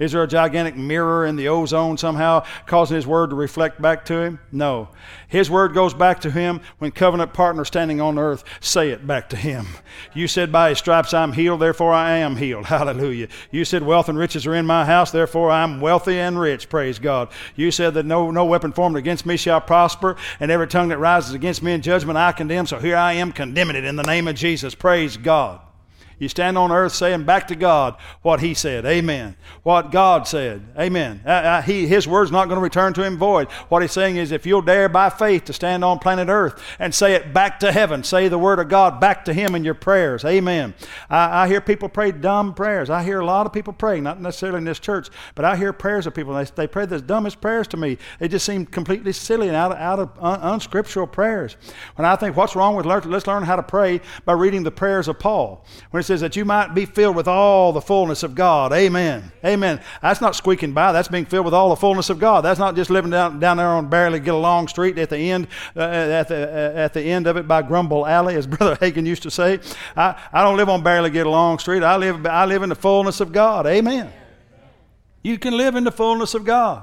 Is there a gigantic mirror in the ozone somehow causing His Word to reflect back to Him? No. His Word goes back to Him when covenant partners standing on earth say it back to Him. You said, By His stripes I'm healed, therefore I am healed. Hallelujah. You said, Wealth and riches are in my house, therefore I'm wealthy and rich. Praise God. You said that no, no weapon formed against me shall prosper, and every tongue that rises against me in judgment I condemn. So here I am condemning it in the name of Jesus. Praise God. You stand on earth saying back to God what He said. Amen. What God said. Amen. Uh, uh, he, his word's not going to return to Him void. What He's saying is if you'll dare by faith to stand on planet earth and say it back to heaven, say the word of God back to Him in your prayers. Amen. I, I hear people pray dumb prayers. I hear a lot of people praying, not necessarily in this church, but I hear prayers of people. They, they pray the dumbest prayers to me. They just seem completely silly and out of, out of un, unscriptural prayers. When I think, what's wrong with learn, let's learn how to pray by reading the prayers of Paul. When says that you might be filled with all the fullness of God. Amen. Amen. That's not squeaking by. That's being filled with all the fullness of God. That's not just living down, down there on barely get along street at the end uh, at the uh, at the end of it by Grumble Alley, as Brother Hagin used to say. I, I don't live on barely get along street. I live I live in the fullness of God. Amen. You can live in the fullness of God.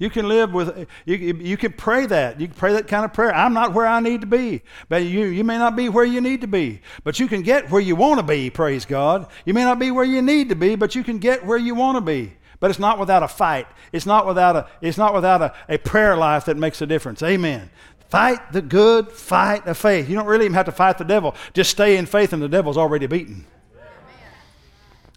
You can live with, you, you can pray that. You can pray that kind of prayer. I'm not where I need to be. But you, you may not be where you need to be. But you can get where you want to be, praise God. You may not be where you need to be, but you can get where you want to be. But it's not without a fight. It's not without a, it's not without a, a prayer life that makes a difference. Amen. Fight the good fight of faith. You don't really even have to fight the devil. Just stay in faith, and the devil's already beaten.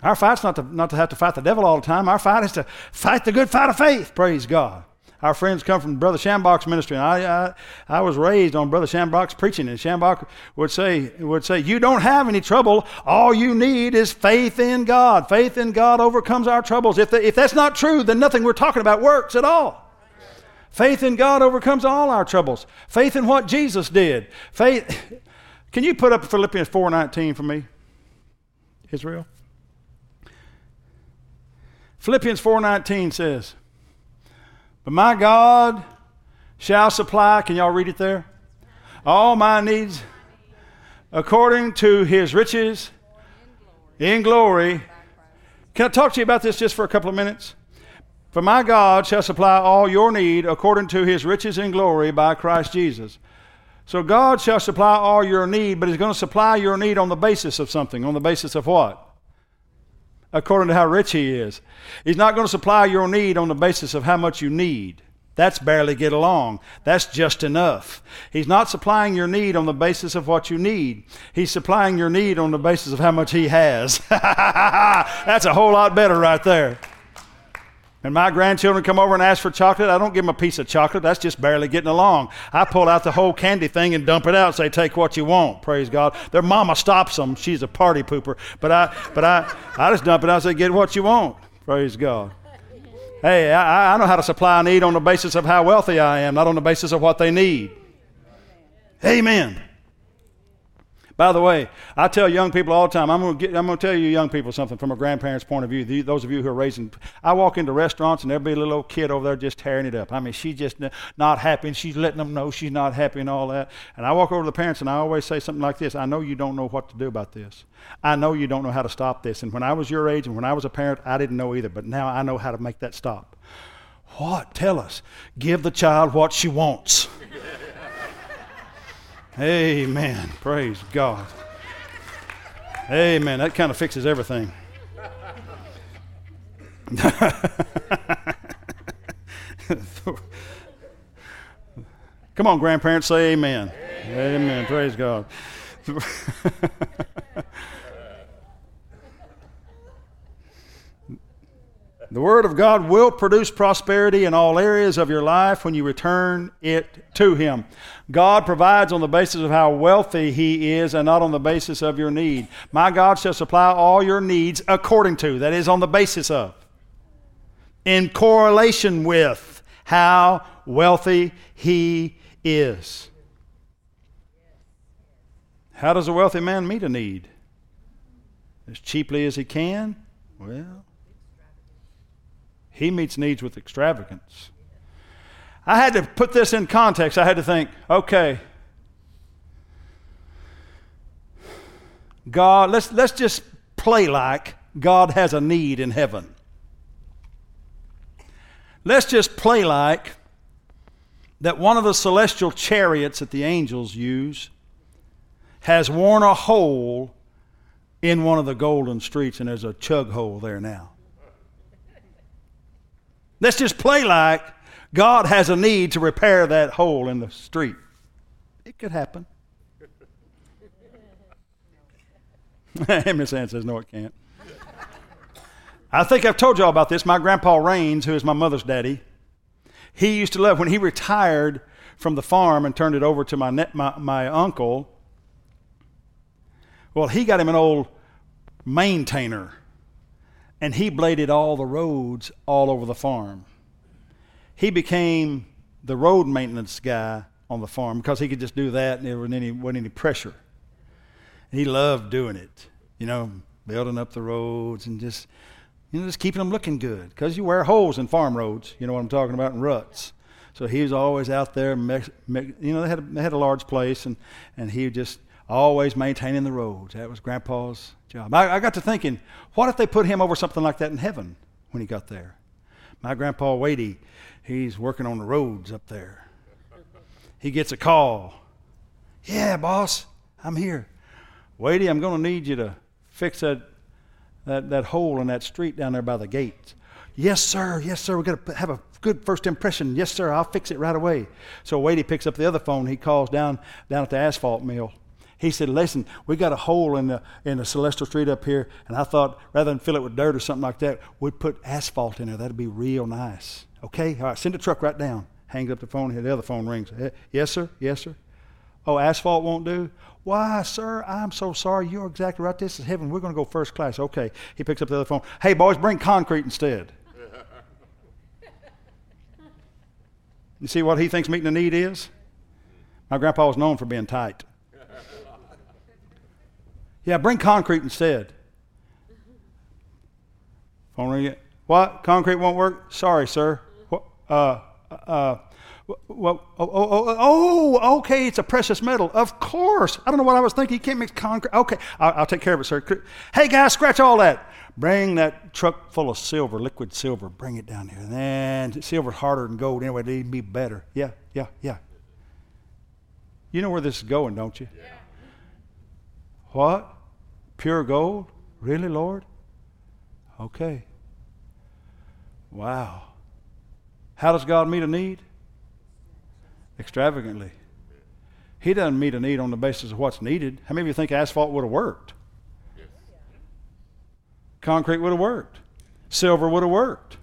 Our fight's not to, not to have to fight the devil all the time. Our fight is to fight the good fight of faith. Praise God. Our friends come from Brother Schambach's ministry, and I, I, I was raised on Brother Schambach's preaching, and Schambach would say, would say, You don't have any trouble. All you need is faith in God. Faith in God overcomes our troubles. If, the, if that's not true, then nothing we're talking about works at all. Faith in God overcomes all our troubles. Faith in what Jesus did. Faith. Can you put up Philippians 4:19 for me? Israel. Philippians 4:19 says, "But my God shall supply, can y'all read it there? All my needs according to his riches in glory." Can I talk to you about this just for a couple of minutes? For my God shall supply all your need according to his riches in glory by Christ Jesus. So God shall supply all your need, but he's going to supply your need on the basis of something. On the basis of what? According to how rich He is. He's not going to supply your need on the basis of how much you need. That's barely get along. That's just enough. He's not supplying your need on the basis of what you need. He's supplying your need on the basis of how much He has. That's a whole lot better right there. And my grandchildren come over and ask for chocolate. I don't give them a piece of chocolate. That's just barely getting along. I pull out the whole candy thing and dump it out and say, take what you want. Praise God. Their mama stops them. She's a party pooper. But I, but I, I just dump it out and say, get what you want. Praise God. Hey, I, I know how to supply a need on the basis of how wealthy I am, not on the basis of what they need. Amen. By the way, I tell young people all the time, I'm going to, tell you young people something from a grandparent's point of view. those of you who are raising, I walk into restaurants and there'll be a little old kid over there just tearing it up. I mean, she's just not happy and she's letting them know she's not happy and all that. And I walk over to the parents and I always say something like this I know you don't know what to do about this. I know you don't know how to stop this. And when I was your age and when I was a parent, I didn't know either. But now I know how to make that stop. What? Tell us. Give the child what she wants. Amen. Praise God. Amen. That kind of fixes everything. Come on, grandparents, say amen. Amen. amen. Praise God. The Word of God will produce prosperity in all areas of your life when you return it to Him. God provides on the basis of how wealthy He is and not on the basis of your need. My God shall supply all your needs according to, that is, on the basis of, in correlation with how wealthy He is. How does a wealthy man meet a need? As cheaply as he can? Well, he meets needs with extravagance. I had to put this in context. I had to think, okay, God, let's, let's just play like God has a need in heaven. Let's just play like that one of the celestial chariots that the angels use has worn a hole in one of the golden streets, and there's a chug hole there now. Let's just play like God has a need to repair that hole in the street. It could happen. Miss Ann says, no, it can't. I think I've told you all about this. My grandpa Rains, who is my mother's daddy, he used to love, when he retired from the farm and turned it over to my, my, my uncle, well, he got him an old maintainer and he bladed all the roads all over the farm. He became the road maintenance guy on the farm because he could just do that and there wasn't any, wasn't any pressure. And he loved doing it, you know, building up the roads and just, you know, just keeping them looking good because you wear holes in farm roads, you know what I'm talking about, in ruts. So he was always out there, you know, they had, a, they had a large place and, and he just always maintaining the roads. That was Grandpa's job. I, I, got to thinking, what if they put him over something like that in heaven when he got there? My Grandpa Wadey, he's working on the roads up there. He gets a call. Yeah, boss, I'm here. Wadey, I'm going to need you to fix that, that, that hole in that street down there by the gate. Yes, sir. Yes, sir. We've got to have a good first impression. Yes, sir, I'll fix it right away. So Wadey picks up the other phone. He calls down, down at the asphalt mill. He said, Listen, we got a hole in the, in the Celestial Street up here, and I thought rather than fill it with dirt or something like that, we'd put asphalt in there. That'd be real nice. Okay? All right, send the truck right down. Hangs up the phone, the other phone rings. Yes, sir? Yes, sir? Oh, asphalt won't do? Why, sir, I'm so sorry. You're exactly right. This is heaven. We're going to go first class. Okay. He picks up the other phone. Hey, boys, bring concrete instead. you see what he thinks meeting the need is? My grandpa was known for being tight. Yeah, bring concrete instead. Phone ring. What? Concrete won't work? Sorry, sir. What? Uh, uh, well, oh, oh, oh, oh, okay, it's a precious metal. Of course. I don't know what I was thinking. You can't mix concrete. Okay, I'll, I'll take care of it, sir. Hey, guys, scratch all that. Bring that truck full of silver, liquid silver. Bring it down here. And then silver's harder than gold anyway. It'd be better. Yeah, yeah, yeah. You know where this is going, don't you? Yeah. What? Pure gold? Really, Lord? Okay. Wow. How does God meet a need? extravagantly. He doesn't meet a need on the basis of what's needed. How many of you think asphalt would have worked? Concrete would have worked. Silver would have worked.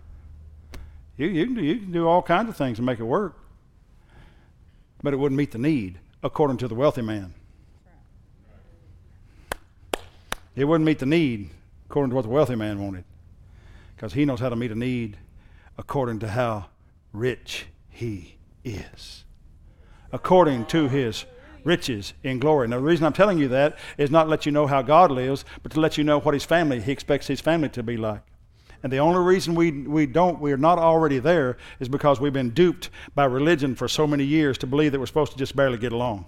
You, you, can do, you can do all kinds of things to make it work. But it wouldn't meet the need, according to the wealthy man. It wouldn't meet the need according to what the wealthy man wanted. Because he knows how to meet a need according to how rich he is according to his riches in glory. Now, the reason I'm telling you that is not to let you know how God lives, but to let you know what his family, he expects his family to be like. And the only reason we, we don't, we're not already there is because we've been duped by religion for so many years to believe that we're supposed to just barely get along.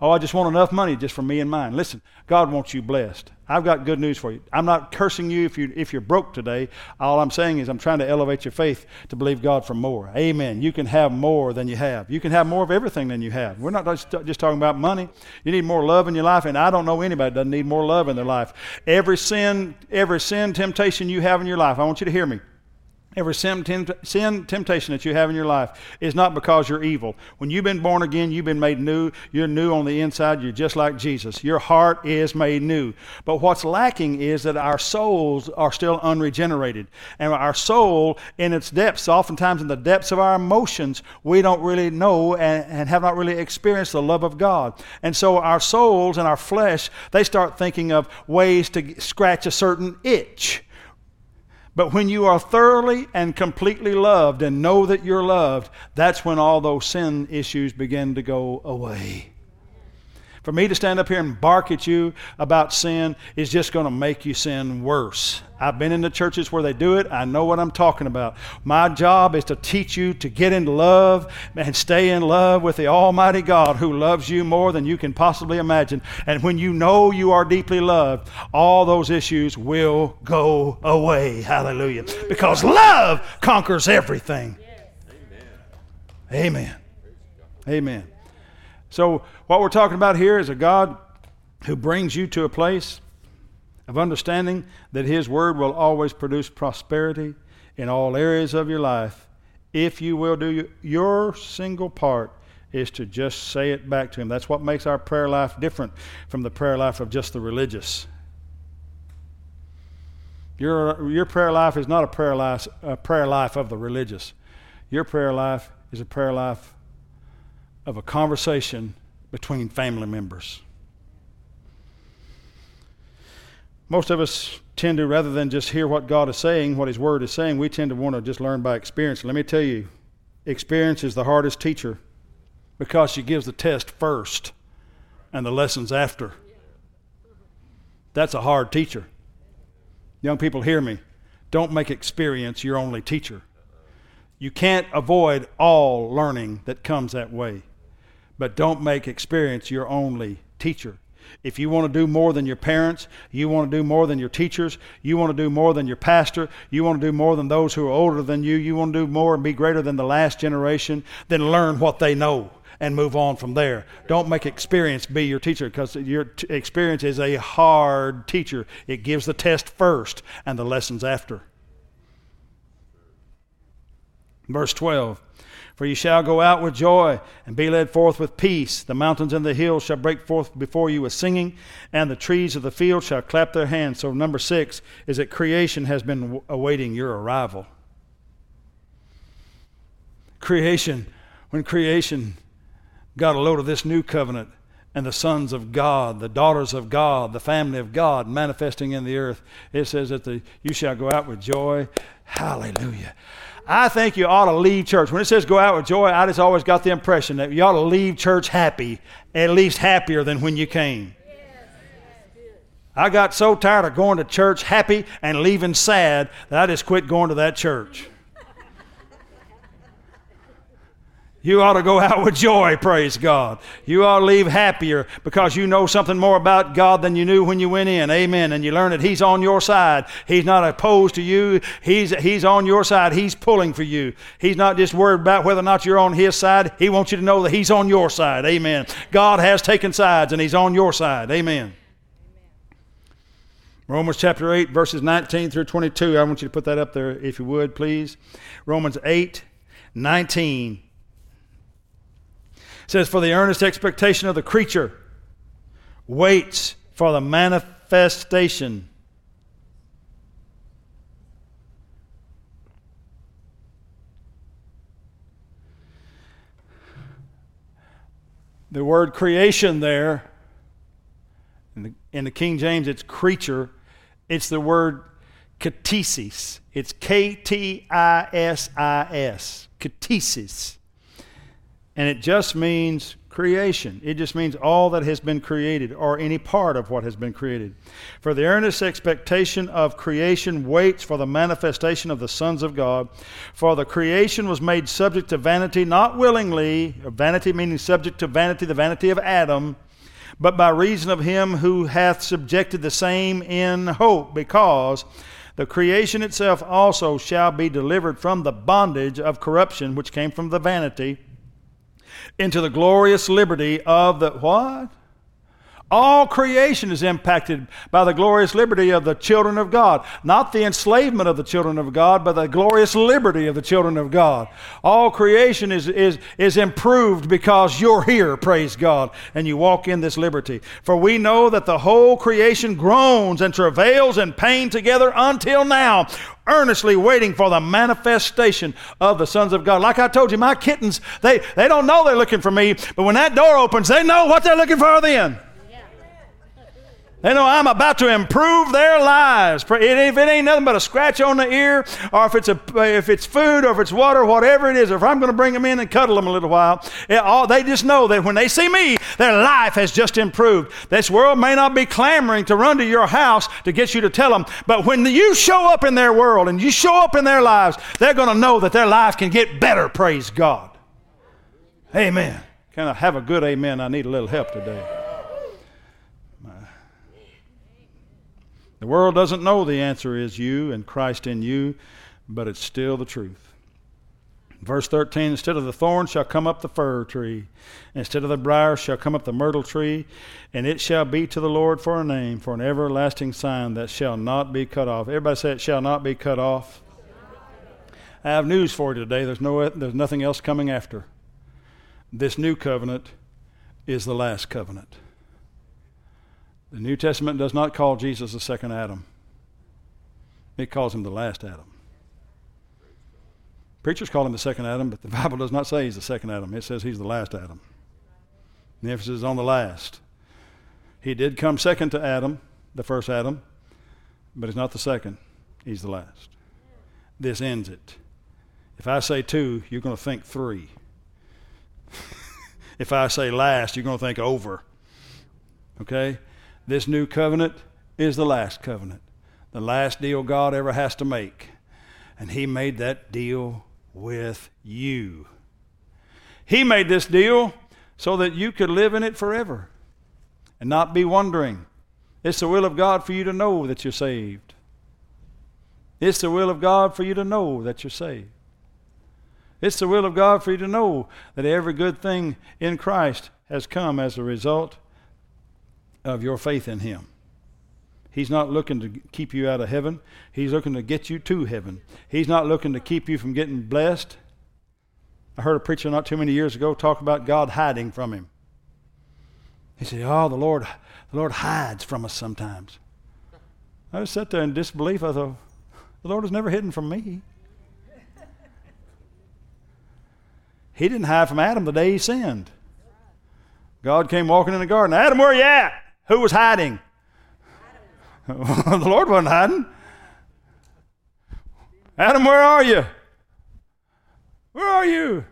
Oh, I just want enough money just for me and mine. Listen, God wants you blessed. I've got good news for you. I'm not cursing you if, you if you're broke today. All I'm saying is I'm trying to elevate your faith to believe God for more. Amen. You can have more than you have. You can have more of everything than you have. We're not just, just talking about money. You need more love in your life, and I don't know anybody that doesn't need more love in their life. Every sin, every sin, temptation you have in your life, I want you to hear me. Every sin, temptation that you have in your life is not because you're evil. When you've been born again, you've been made new. You're new on the inside. You're just like Jesus. Your heart is made new. But what's lacking is that our souls are still unregenerated. And our soul, in its depths, oftentimes in the depths of our emotions, we don't really know and, and have not really experienced the love of God. And so our souls and our flesh, they start thinking of ways to scratch a certain itch but when you are thoroughly and completely loved and know that you're loved, that's when all those sin issues begin to go away. For me to stand up here and bark at you about sin is just going to make you sin worse. I've been in the churches where they do it. I know what I'm talking about. My job is to teach you to get into love and stay in love with the Almighty God who loves you more than you can possibly imagine. And when you know you are deeply loved, all those issues will go away. Hallelujah. Because love conquers everything. Amen. Amen. So, what we're talking about here is a God who brings you to a place of understanding that His Word will always produce prosperity in all areas of your life if you will do your single part is to just say it back to Him. That's what makes our prayer life different from the prayer life of just the religious. Your, your prayer life is not a prayer life, a prayer life of the religious. Your prayer life is a prayer life of a conversation between family members. Most of us tend to, rather than just hear what God is saying, what His Word is saying, we tend to want to just learn by experience. Let me tell you, experience is the hardest teacher because she gives the test first and the lessons after. That's a hard teacher. Young people, hear me. Don't make experience your only teacher. You can't avoid all learning that comes that way but don't make experience your only teacher. If you want to do more than your parents, you want to do more than your teachers, you want to do more than your pastor, you want to do more than those who are older than you, you want to do more and be greater than the last generation, then learn what they know and move on from there. Don't make experience be your teacher because your t- experience is a hard teacher. It gives the test first and the lessons after. Verse 12 For ye shall go out with joy and be led forth with peace. The mountains and the hills shall break forth before you with singing, and the trees of the field shall clap their hands. So, number six is that creation has been awaiting your arrival. Creation, when creation got a load of this new covenant, and the sons of God, the daughters of God, the family of God manifesting in the earth. It says that the, you shall go out with joy. Hallelujah. I think you ought to leave church. When it says go out with joy, I just always got the impression that you ought to leave church happy, at least happier than when you came. I got so tired of going to church happy and leaving sad that I just quit going to that church. You ought to go out with joy, praise God. You ought to leave happier because you know something more about God than you knew when you went in. Amen. And you learn that He's on your side. He's not opposed to you. He's, he's on your side. He's pulling for you. He's not just worried about whether or not you're on His side. He wants you to know that He's on your side. Amen. God has taken sides and He's on your side. Amen. Romans chapter 8, verses 19 through 22. I want you to put that up there if you would, please. Romans 8, 19 says, For the earnest expectation of the creature waits for the manifestation. The word creation there, in the, in the King James, it's creature. It's the word ktisis. It's K T I S I S. Ktisis. And it just means creation. It just means all that has been created or any part of what has been created. For the earnest expectation of creation waits for the manifestation of the sons of God. For the creation was made subject to vanity, not willingly, vanity meaning subject to vanity, the vanity of Adam, but by reason of him who hath subjected the same in hope, because the creation itself also shall be delivered from the bondage of corruption which came from the vanity into the glorious liberty of the what? All creation is impacted by the glorious liberty of the children of God. Not the enslavement of the children of God, but the glorious liberty of the children of God. All creation is, is, is improved because you're here, praise God, and you walk in this liberty. For we know that the whole creation groans and travails in pain together until now earnestly waiting for the manifestation of the sons of God. Like I told you, my kittens, they, they don't know they're looking for me, but when that door opens, they know what they're looking for then. They know I'm about to improve their lives. If it ain't nothing but a scratch on the ear, or if it's, a, if it's food, or if it's water, whatever it is, or if I'm going to bring them in and cuddle them a little while, it, all, they just know that when they see me, their life has just improved. This world may not be clamoring to run to your house to get you to tell them, but when you show up in their world and you show up in their lives, they're going to know that their life can get better, praise God. Amen. Can I have a good amen? I need a little help today. The world doesn't know the answer is you and Christ in you, but it's still the truth. Verse 13 Instead of the thorn shall come up the fir tree, instead of the brier shall come up the myrtle tree, and it shall be to the Lord for a name, for an everlasting sign that shall not be cut off. Everybody say it shall not be cut off. I have news for you today. There's, no, there's nothing else coming after. This new covenant is the last covenant. The New Testament does not call Jesus the second Adam, it calls him the last Adam. Preachers call him the second Adam, but the Bible does not say he's the second Adam. It says he's the last Adam. The emphasis is on the last. He did come second to Adam, the first Adam, but he's not the second. He's the last. This ends it. If I say two, you're going to think three. if I say last, you're going to think over. Okay? This new covenant is the last covenant, the last deal God ever has to make. And He made that deal with you. He made this deal so that you could live in it forever and not be wondering. It's the will of God for you to know that you're saved. It's the will of God for you to know that you're saved. It's the will of God for you to know that every good thing in Christ has come as a result of your faith in Him. He's not looking to keep you out of heaven. He's looking to get you to heaven. He's not looking to keep you from getting blessed. I heard a preacher not too many years ago talk about God hiding from him. He said, Oh, the Lord, the Lord hides from us sometimes. I just sat there in disbelief. I thought, the Lord is never hidden from me. He didn't hide from Adam the day he sinned. God came walking in the garden. Adam, where are you at? Who was hiding? the Lord wasn't hiding. Adam, where are you? Where are you?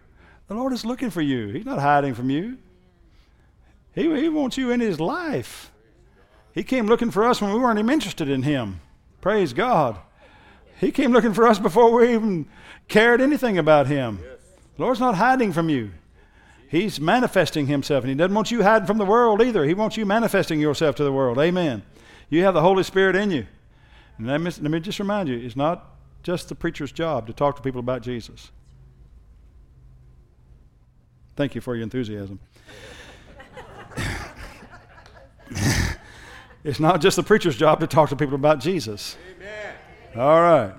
The Lord is looking for you. He's not hiding from you. He, he wants you in His life. He came looking for us when we weren't even interested in Him. Praise God. He came looking for us before we even cared anything about Him. The Lord's not hiding from you. He's manifesting Himself, and He doesn't want you hiding from the world either. He wants you manifesting yourself to the world. Amen. You have the Holy Spirit in you. And let me, let me just remind you it's not just the preacher's job to talk to people about Jesus. Thank you for your enthusiasm. it's not just the preacher's job to talk to people about Jesus. Amen. All right.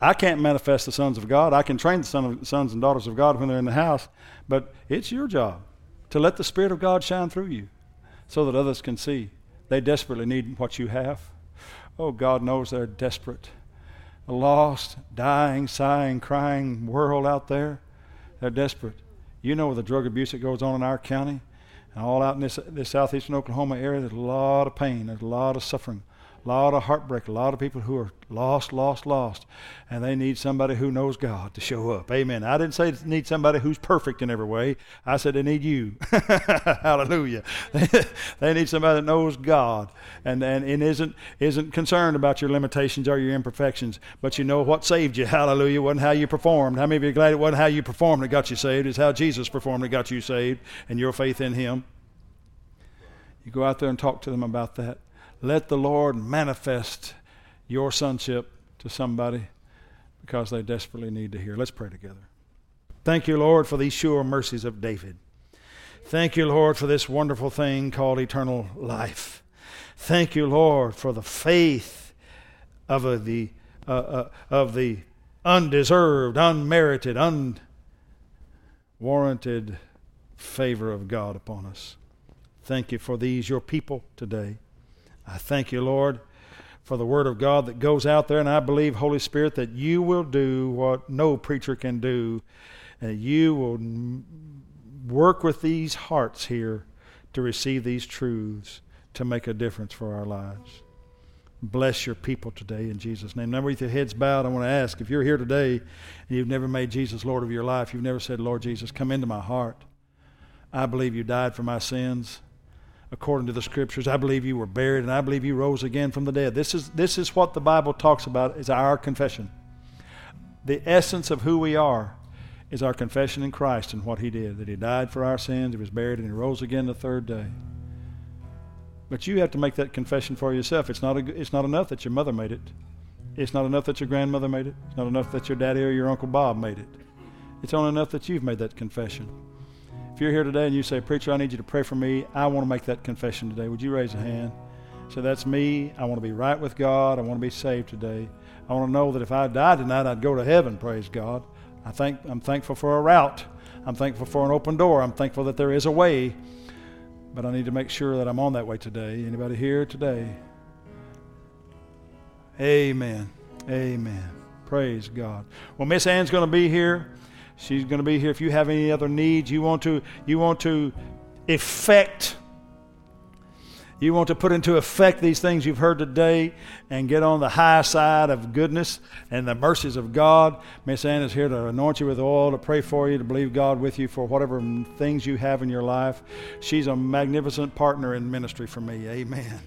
I can't manifest the sons of God. I can train the son of, sons and daughters of God when they're in the house, but it's your job to let the Spirit of God shine through you so that others can see. They desperately need what you have. Oh, God knows they're desperate. A lost, dying, sighing, crying world out there. They're desperate. You know the drug abuse that goes on in our county and all out in this, this southeastern Oklahoma area. There's a lot of pain. There's a lot of suffering a lot of heartbreak, a lot of people who are lost, lost, lost, and they need somebody who knows God to show up. Amen. I didn't say need somebody who's perfect in every way. I said they need you. Hallelujah. they need somebody that knows God and, and, and isn't, isn't concerned about your limitations or your imperfections, but you know what saved you. Hallelujah. It wasn't how you performed. How many of you are glad it wasn't how you performed that got you saved? It's how Jesus performed that got you saved and your faith in Him. You go out there and talk to them about that. Let the Lord manifest your sonship to somebody because they desperately need to hear. Let's pray together. Thank you, Lord, for these sure mercies of David. Thank you, Lord, for this wonderful thing called eternal life. Thank you, Lord, for the faith of the, uh, uh, of the undeserved, unmerited, unwarranted favor of God upon us. Thank you for these, your people, today. I thank you, Lord, for the Word of God that goes out there, and I believe, Holy Spirit, that you will do what no preacher can do, and you will work with these hearts here to receive these truths to make a difference for our lives. Bless your people today in Jesus' name. Now, with your heads bowed, I want to ask if you're here today and you've never made Jesus Lord of your life, you've never said, Lord Jesus, come into my heart. I believe you died for my sins according to the scriptures. I believe you were buried and I believe you rose again from the dead. This is, this is what the Bible talks about is our confession. The essence of who we are is our confession in Christ and what he did, that he died for our sins, he was buried, and he rose again the third day. But you have to make that confession for yourself. It's not, a, it's not enough that your mother made it. It's not enough that your grandmother made it. It's not enough that your daddy or your Uncle Bob made it. It's only enough that you've made that confession. If you're here today and you say, Preacher, I need you to pray for me, I want to make that confession today. Would you raise a hand? So that's me. I want to be right with God. I want to be saved today. I want to know that if I died tonight, I'd go to heaven, praise God. I think, I'm thankful for a route. I'm thankful for an open door. I'm thankful that there is a way. But I need to make sure that I'm on that way today. Anybody here today? Amen. Amen. Praise God. Well, Miss Ann's going to be here. She's going to be here. If you have any other needs, you want to, you want to effect, you want to put into effect these things you've heard today and get on the high side of goodness and the mercies of God. Miss Ann is here to anoint you with oil, to pray for you, to believe God with you for whatever things you have in your life. She's a magnificent partner in ministry for me. Amen.